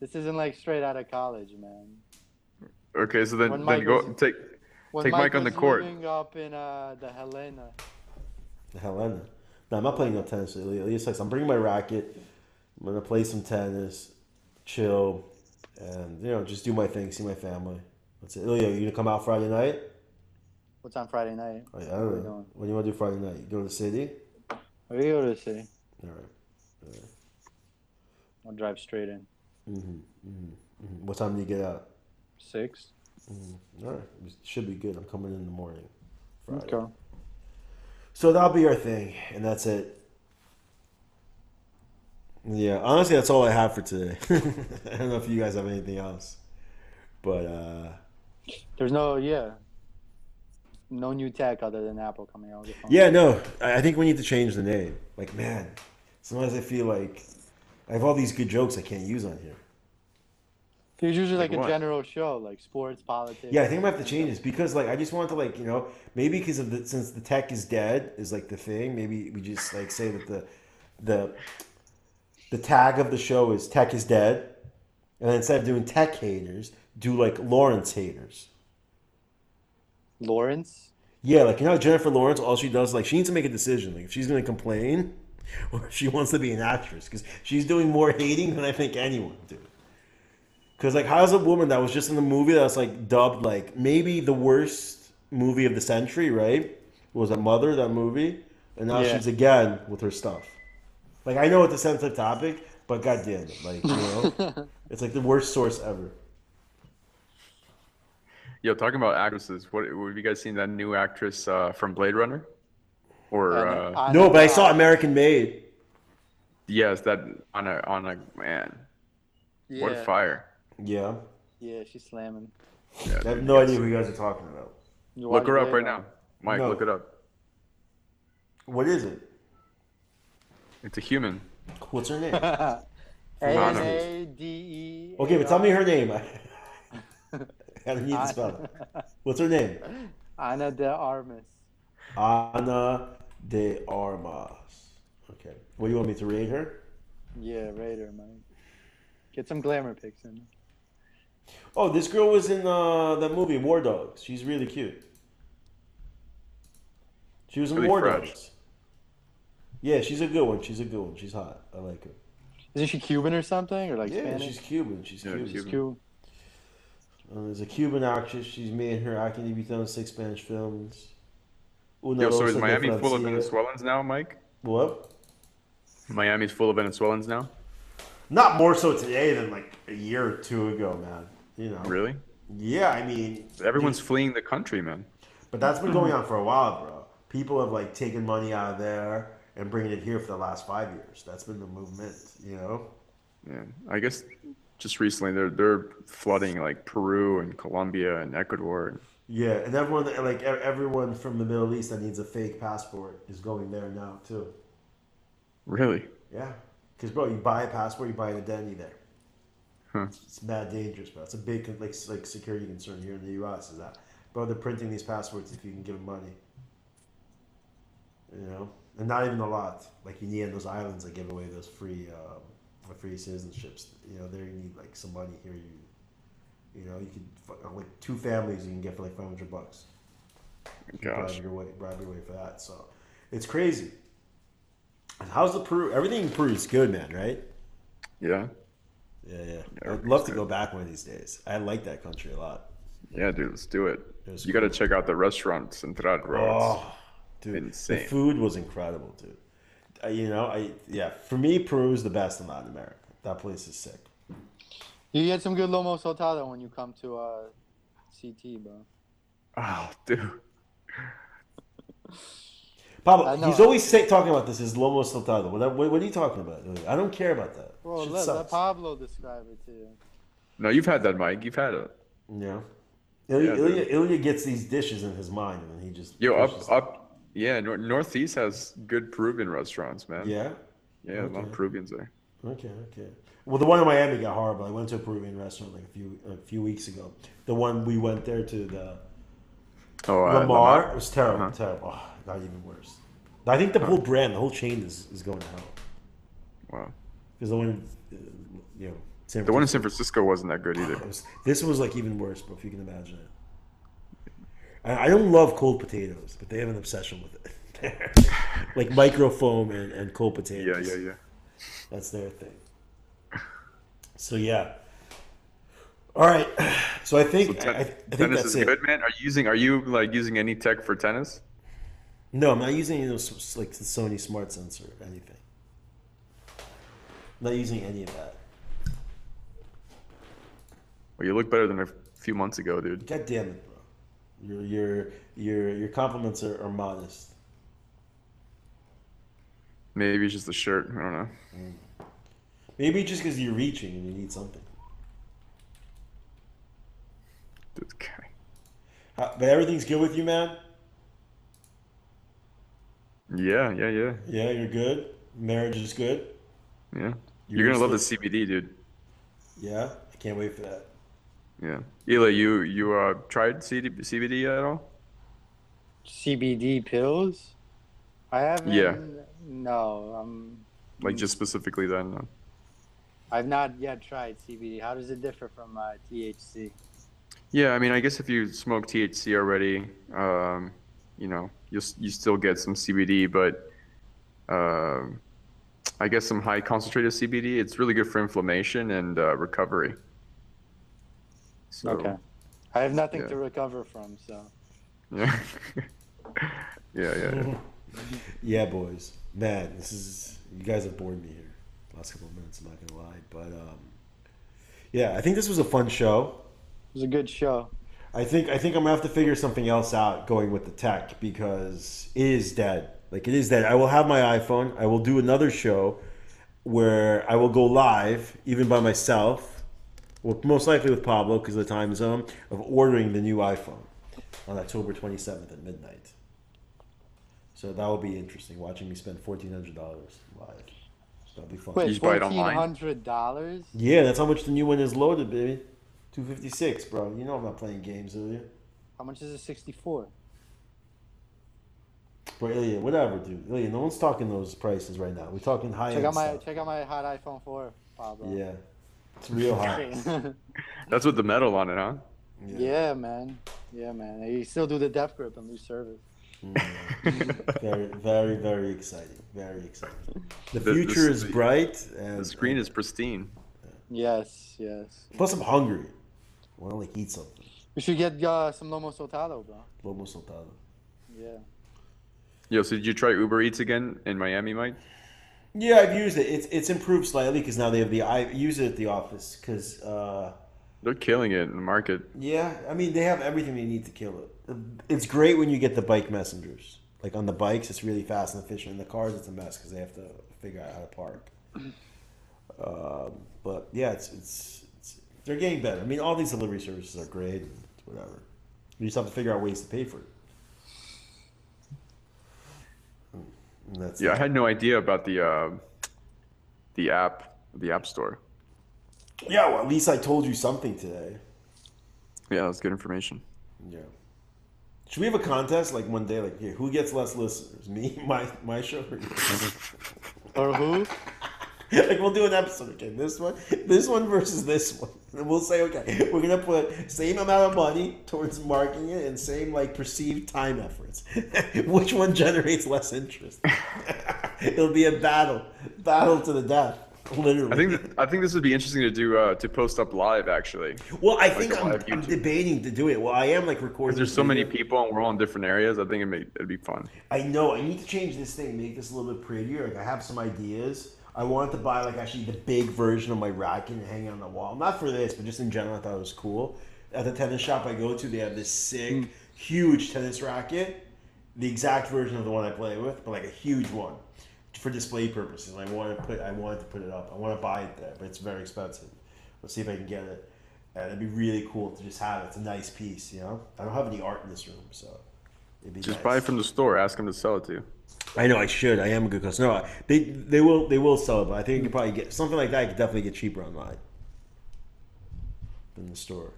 This isn't like straight out of college, man. Okay, so then, then Mike go take. When Take Mike on the court. living up in uh, the Helena. The Helena. No, I'm not playing no tennis. Ilya. Ilya says I'm bringing my racket. I'm gonna play some tennis, chill, and you know just do my thing, see my family. That's it. Ilya, you gonna come out Friday night? What's on Friday night? I, I What don't we know. doing? What do you want to do Friday night? You go to the city? Where you go to the city. All right. All right. I'll drive straight in. Mm-hmm, mm-hmm. What time do you get out? Six. All right. It should be good. I'm coming in the morning. Friday. Okay. So that'll be our thing, and that's it. Yeah, honestly, that's all I have for today. I don't know if you guys have anything else, but uh, There's no yeah. No new tech other than Apple coming out with the phone. yeah, no, I I think we need to change the name. Like, man, sometimes I feel like I have all these good jokes I can't use on here. It's usually like, Like a what? general show, like sports, politics. Yeah, I think I'm gonna have to change this because like I just want to like you know maybe because of the since the tech is dead is like the thing. Maybe we just like say that the the the tag of the show is tech is dead, and then instead of doing tech haters, do like Lawrence haters. Lawrence. Yeah, like you know Jennifer Lawrence, all she does like she needs to make a decision. Like if she's gonna complain, or if she wants to be an actress, because she's doing more hating than I think anyone do. Because like, how's a woman that was just in the movie that's like dubbed like maybe the worst movie of the century, right? Was it Mother that movie? And now Yeah. she's again with her stuff. Like I know it's a sensitive topic, but goddamn it, like you know, it's like the worst source ever. Yo, talking about actresses, what have you guys seen that new actress uh, from Blade Runner? Or Anna- uh, Anna No, but I saw American Made. yes, that on a on a man. Yeah. What a fire! Yeah, Yeah, she's slamming. Yeah, I have dude, no yes. idea who you guys are talking about. You Look her up right now, Mike. No. Look it up. What is it? It's a human. What's her name? A Anna. N A D E. Okay, but tell me her name. I don't need to spell it. What's her name? Ana de Armas. Ana de Armas. Okay. What do you want me to rate her? Yeah, Raider, man. Get some glamour pics in. Oh, this girl was in uh, that movie War Dogs. She's really cute. She was in Really War fresh. Dogs. Yeah, she's a good one. She's a good one. She's hot. I like her. Isn't she Cuban or something? Or like Yeah, Spanish? she's Cuban. She's Yeah, Cuban. She's Cuban. Cuban. Uh, there's a Cuban actress. She's made her acting debut on six Spanish films. Una Yo, so is Rosa de Miami full of Venezuelans now, Mike? What? Miami's full of Venezuelans now? Not more so today than like a year or two ago, man. You know. Really? Yeah, I mean, Everyone's fleeing the country, man. but that's been going on for a while, bro. People have like taken money out of there and bringing it here for the last five years. That's been the movement, you know. Yeah. I guess just recently they're they're flooding like Peru and Colombia and Ecuador. And, Yeah, and everyone like everyone from the Middle East that needs a fake passport is going there now too. really? Yeah, because bro, you buy a passport, you buy an identity there. Huh. It's mad dangerous, bro. It's a big like like security concern here in the U.S. Is that, bro? They're printing these passports if you can give them money. You know, and not even a lot. Like you need in those islands that give away those free, um, free citizenships. You know, there you need like some money. Here you, you know, you could like two families you can get for like five hundred bucks. You Gosh. bribe your way, bribe your way for that. So, it's crazy. And How's the Peru? Everything in Peru is good, man. Right? Yeah. Yeah, yeah. Yeah, I'd love to go back one of these days. I like that country a lot. Yeah, dude, let's do it. It was You got to check out the restaurant Central, bro. It's- Oh, dude, insane. the food was incredible, dude. Uh, you know, I yeah. For me, Peru is the best in Latin America. That place is sick. You get some good lomo saltado when you come to uh, CT, bro. Oh, dude. Pablo, know. he's always say, talking about this. Is lomo saltado? What, what, what are you talking about? I don't care about that. Bro, Shit let, let. Pablo describe it to you. No, you've had that, Mike. You've had it. Yeah. Ilya, Yeah. Ilya, Ilya gets these dishes in his mind, and he just Yo, pushes up, up. Yeah, nor- Northeast has good Peruvian restaurants, man. Yeah. Yeah, a lot of Peruvians there. Okay, okay. Well, the one in Miami got horrible. I went to a Peruvian restaurant like a few a few weeks ago. The one we went there to the Oh, uh, La Mar. It was terrible, Uh-huh. terrible. Oh, got even worse. I think the whole brand, the whole chain is, is going to hell. Wow. Because the one, uh, you know, San The one in San Francisco wasn't that good either. was- this was like even worse, bro. If you can imagine it. I, I don't love cold potatoes, but they have an obsession with it. like microfoam and, and cold potatoes. Yeah, yeah, yeah. That's their thing. So yeah. All right. So I think So ten- I, I think tennis that's is it. good, man. Are you using? Are you like using any tech for tennis? No, I'm not using any of those like the Sony Smart Sensor or anything. Not using any of that. Well, you look better than a few months ago, dude. God damn it, bro. Your your your your compliments are, are modest. Maybe it's just the shirt. I don't know. Mm. Maybe just because you're reaching and you need something. This guy. How, but everything's good with you, man. Yeah, yeah, yeah, Yeah, you're good. Marriage is good. yeah. You're You're, gonna love the CBD, dude. Yeah, I can't wait for that. Yeah. Eli, you you uh tried CD, CBD at all? CBD pills? I haven't. Yeah. No, um, Like just specifically then? No. I've not yet tried CBD. How does it differ from uh, THC? Yeah, I mean, I guess if you smoke THC already, um, you know, you you still get some CBD, but um, I guess some high concentrated CBD. It's really good for inflammation and uh, recovery. So, Okay. I have nothing yeah. to recover from, so. Yeah. yeah, yeah, yeah. Yeah, boys. Man, this is you guys have bored me here. Last couple of minutes, I'm not gonna lie, but um, yeah, I think this was a fun show. It was a good show. I think I think I'm gonna have to figure something else out going with the tech because it is dead. Like it is that I will have my iPhone. I will do another show where I will go live, even by myself, well, most likely with Pablo because of the time zone of ordering the new iPhone on October 27th at midnight. So that will be interesting. Watching me spend fourteen hundred dollars live. That'll be fun. You Wait, just buy it fourteen online? hundred dollars? Yeah, that's how much the new one is loaded, baby. Two fifty six, bro. You know I'm not playing games, are you? How much is a sixty-four? But Ilya, whatever, dude. Ilya, no one's talking those prices right now. We're talking high Check end out my stuff. check out my hot iPhone 4, Pablo. Yeah, it's real high. That's with the metal on it, huh? yeah, man. Yeah, man. You still do the death grip and lose service. very, very, very exciting. Very exciting. The The- the future is s- bright, and The screen is pristine. Yes, yes. Plus, I'm hungry. I want to like eat something. We should get uh, some lomo saltado, bro. Lomo saltado. Yeah. Yo, so did you try Uber Eats again in Miami, Mike? Yeah, I've used it. It's it's improved slightly because now they have the I use it at the office because uh, They're killing it in the market. yeah, I mean they have everything they need to kill it. It's great when you get the bike messengers. Like on the bikes, it's really fast and efficient. In the cars, it's a mess because they have to figure out how to park. Um, but yeah, it's, it's it's they're getting better. I mean, all these delivery services are great. And whatever, you just have to figure out ways to pay for it. That's Yeah, I had no idea about the uh, the app, the app store. yeah. Well, at least I told you something today. Yeah, that's good information. Yeah. Should we have a contest like one day? Like, yeah, who gets less listeners? Me, my my show, or? Or who? like we'll do an episode again. This one, this one versus this one, and we'll say, okay, we're gonna put same amount of money towards marketing it and same like perceived time efforts. Which one generates less interest? It'll be a battle, battle to the death, literally. I think th- I think this would be interesting to do uh, to post up live actually. well, I think a I'm, I'm debating to do it. Well, I am like recording. There's so many people and we're all in different areas. I think it may it'd be fun. I know. I need to change this thing, make this a little bit prettier. Like I have some ideas. I wanted to buy like actually the big version of my racket and hang it on the wall. Not for this, but just in general, I thought it was cool. At the tennis shop I go to, they have this sick, hmm. huge tennis racket, the exact version of the one I play with, but like a huge one for display purposes. I want to put, I wanted to put it up. I want to buy it there, but it's very expensive. Let's see if I can get it. And it'd be really cool to just have it. It's a nice piece, you know. I don't have any art in this room, so it'd be Just nice. buy it from the store. Ask them to sell it to you. I know I should. I am a good customer. No, I- they they will they will sell it, but I think you could probably get something like that. You could definitely get cheaper online than the store.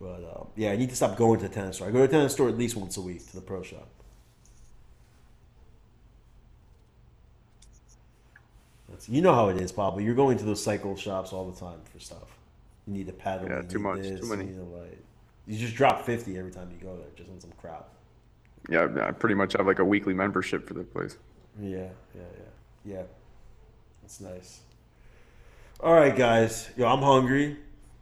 But uh, yeah, I need to stop going to the tennis store. I go to the tennis store at least once a week to the pro shop. That's, you know how it is, Pablo. You're going to those cycle shops all the time for stuff. You need a pedal. Yeah, too much, this, too many. You, need a light. you just drop fifty every time you go there, just on some crap. Yeah, I pretty much have like a weekly membership for the place. Yeah, yeah, yeah, yeah. That's nice. All right, guys. Yo, I'm hungry.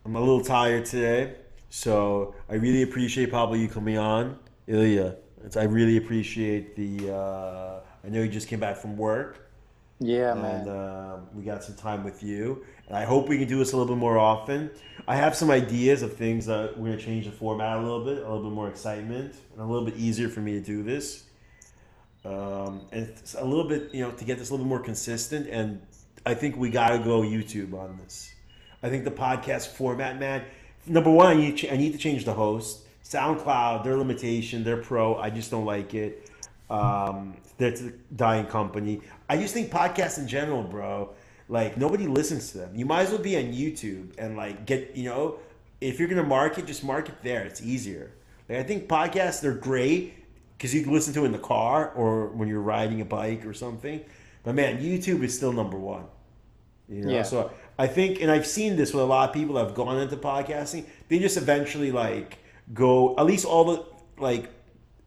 I'm a little tired today, so I really appreciate Pablo you coming on, Ilya. It's, I really appreciate the. Uh, I know you just came back from work, Yeah, and man. uh, we got some time with you. I hope we can do this a little bit more often. I have some ideas of things that we're gonna change the format a little bit, a little bit more excitement, and a little bit easier for me to do this. Um, and it's a little bit, you know, to get this a little bit more consistent. And I think we got to go YouTube on this. I think the podcast format, man. Number one, I need, ch- I need to change the host. SoundCloud, their limitation, they're pro. I just don't like it. Um, that's a dying company. I just think podcasts in general, bro. Like nobody listens to them. You might as well be on YouTube and like get, you know, if you're gonna market, just market there. It's easier. Like I think podcasts they're great because you can listen to it in the car or when you're riding a bike or something. But man, YouTube is still number one. You know, Yeah. so I think, and I've seen this with a lot of people that have gone into podcasting. They just eventually like go at least all the like.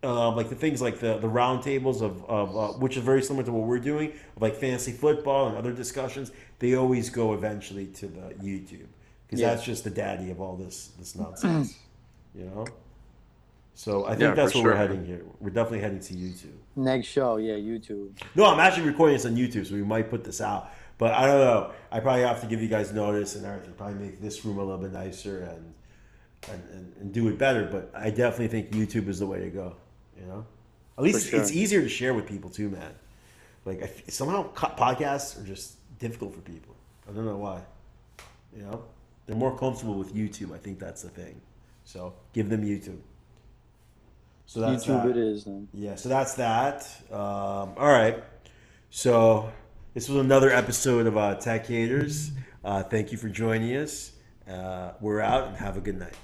Uh, like the things like the the roundtables of, of uh, which is very similar to what we're doing, like fantasy football and other discussions. They always go eventually to the YouTube because Yeah. that's just the daddy of all this this nonsense, you know. So I think Yeah, that's where we're heading here. We're definitely heading to YouTube. Next show, yeah, YouTube. No, I'm actually recording this on YouTube, so we might put this out. But I don't know. I probably have to give you guys notice and everything. Probably make this room a little bit nicer and and, and, and do it better. But I definitely think YouTube is the way to go. You know, at least sure. it's easier to share with people too, man. Like I somehow podcasts are just difficult for people. I don't know why. You know, they're more comfortable with YouTube. I think that's the thing. So give them YouTube. So that's YouTube that. it is then. Yeah, so that's that. Um, all right. So this was another episode of uh, Tech Haters. Uh, thank you for joining us. Uh, we're out and have a good night.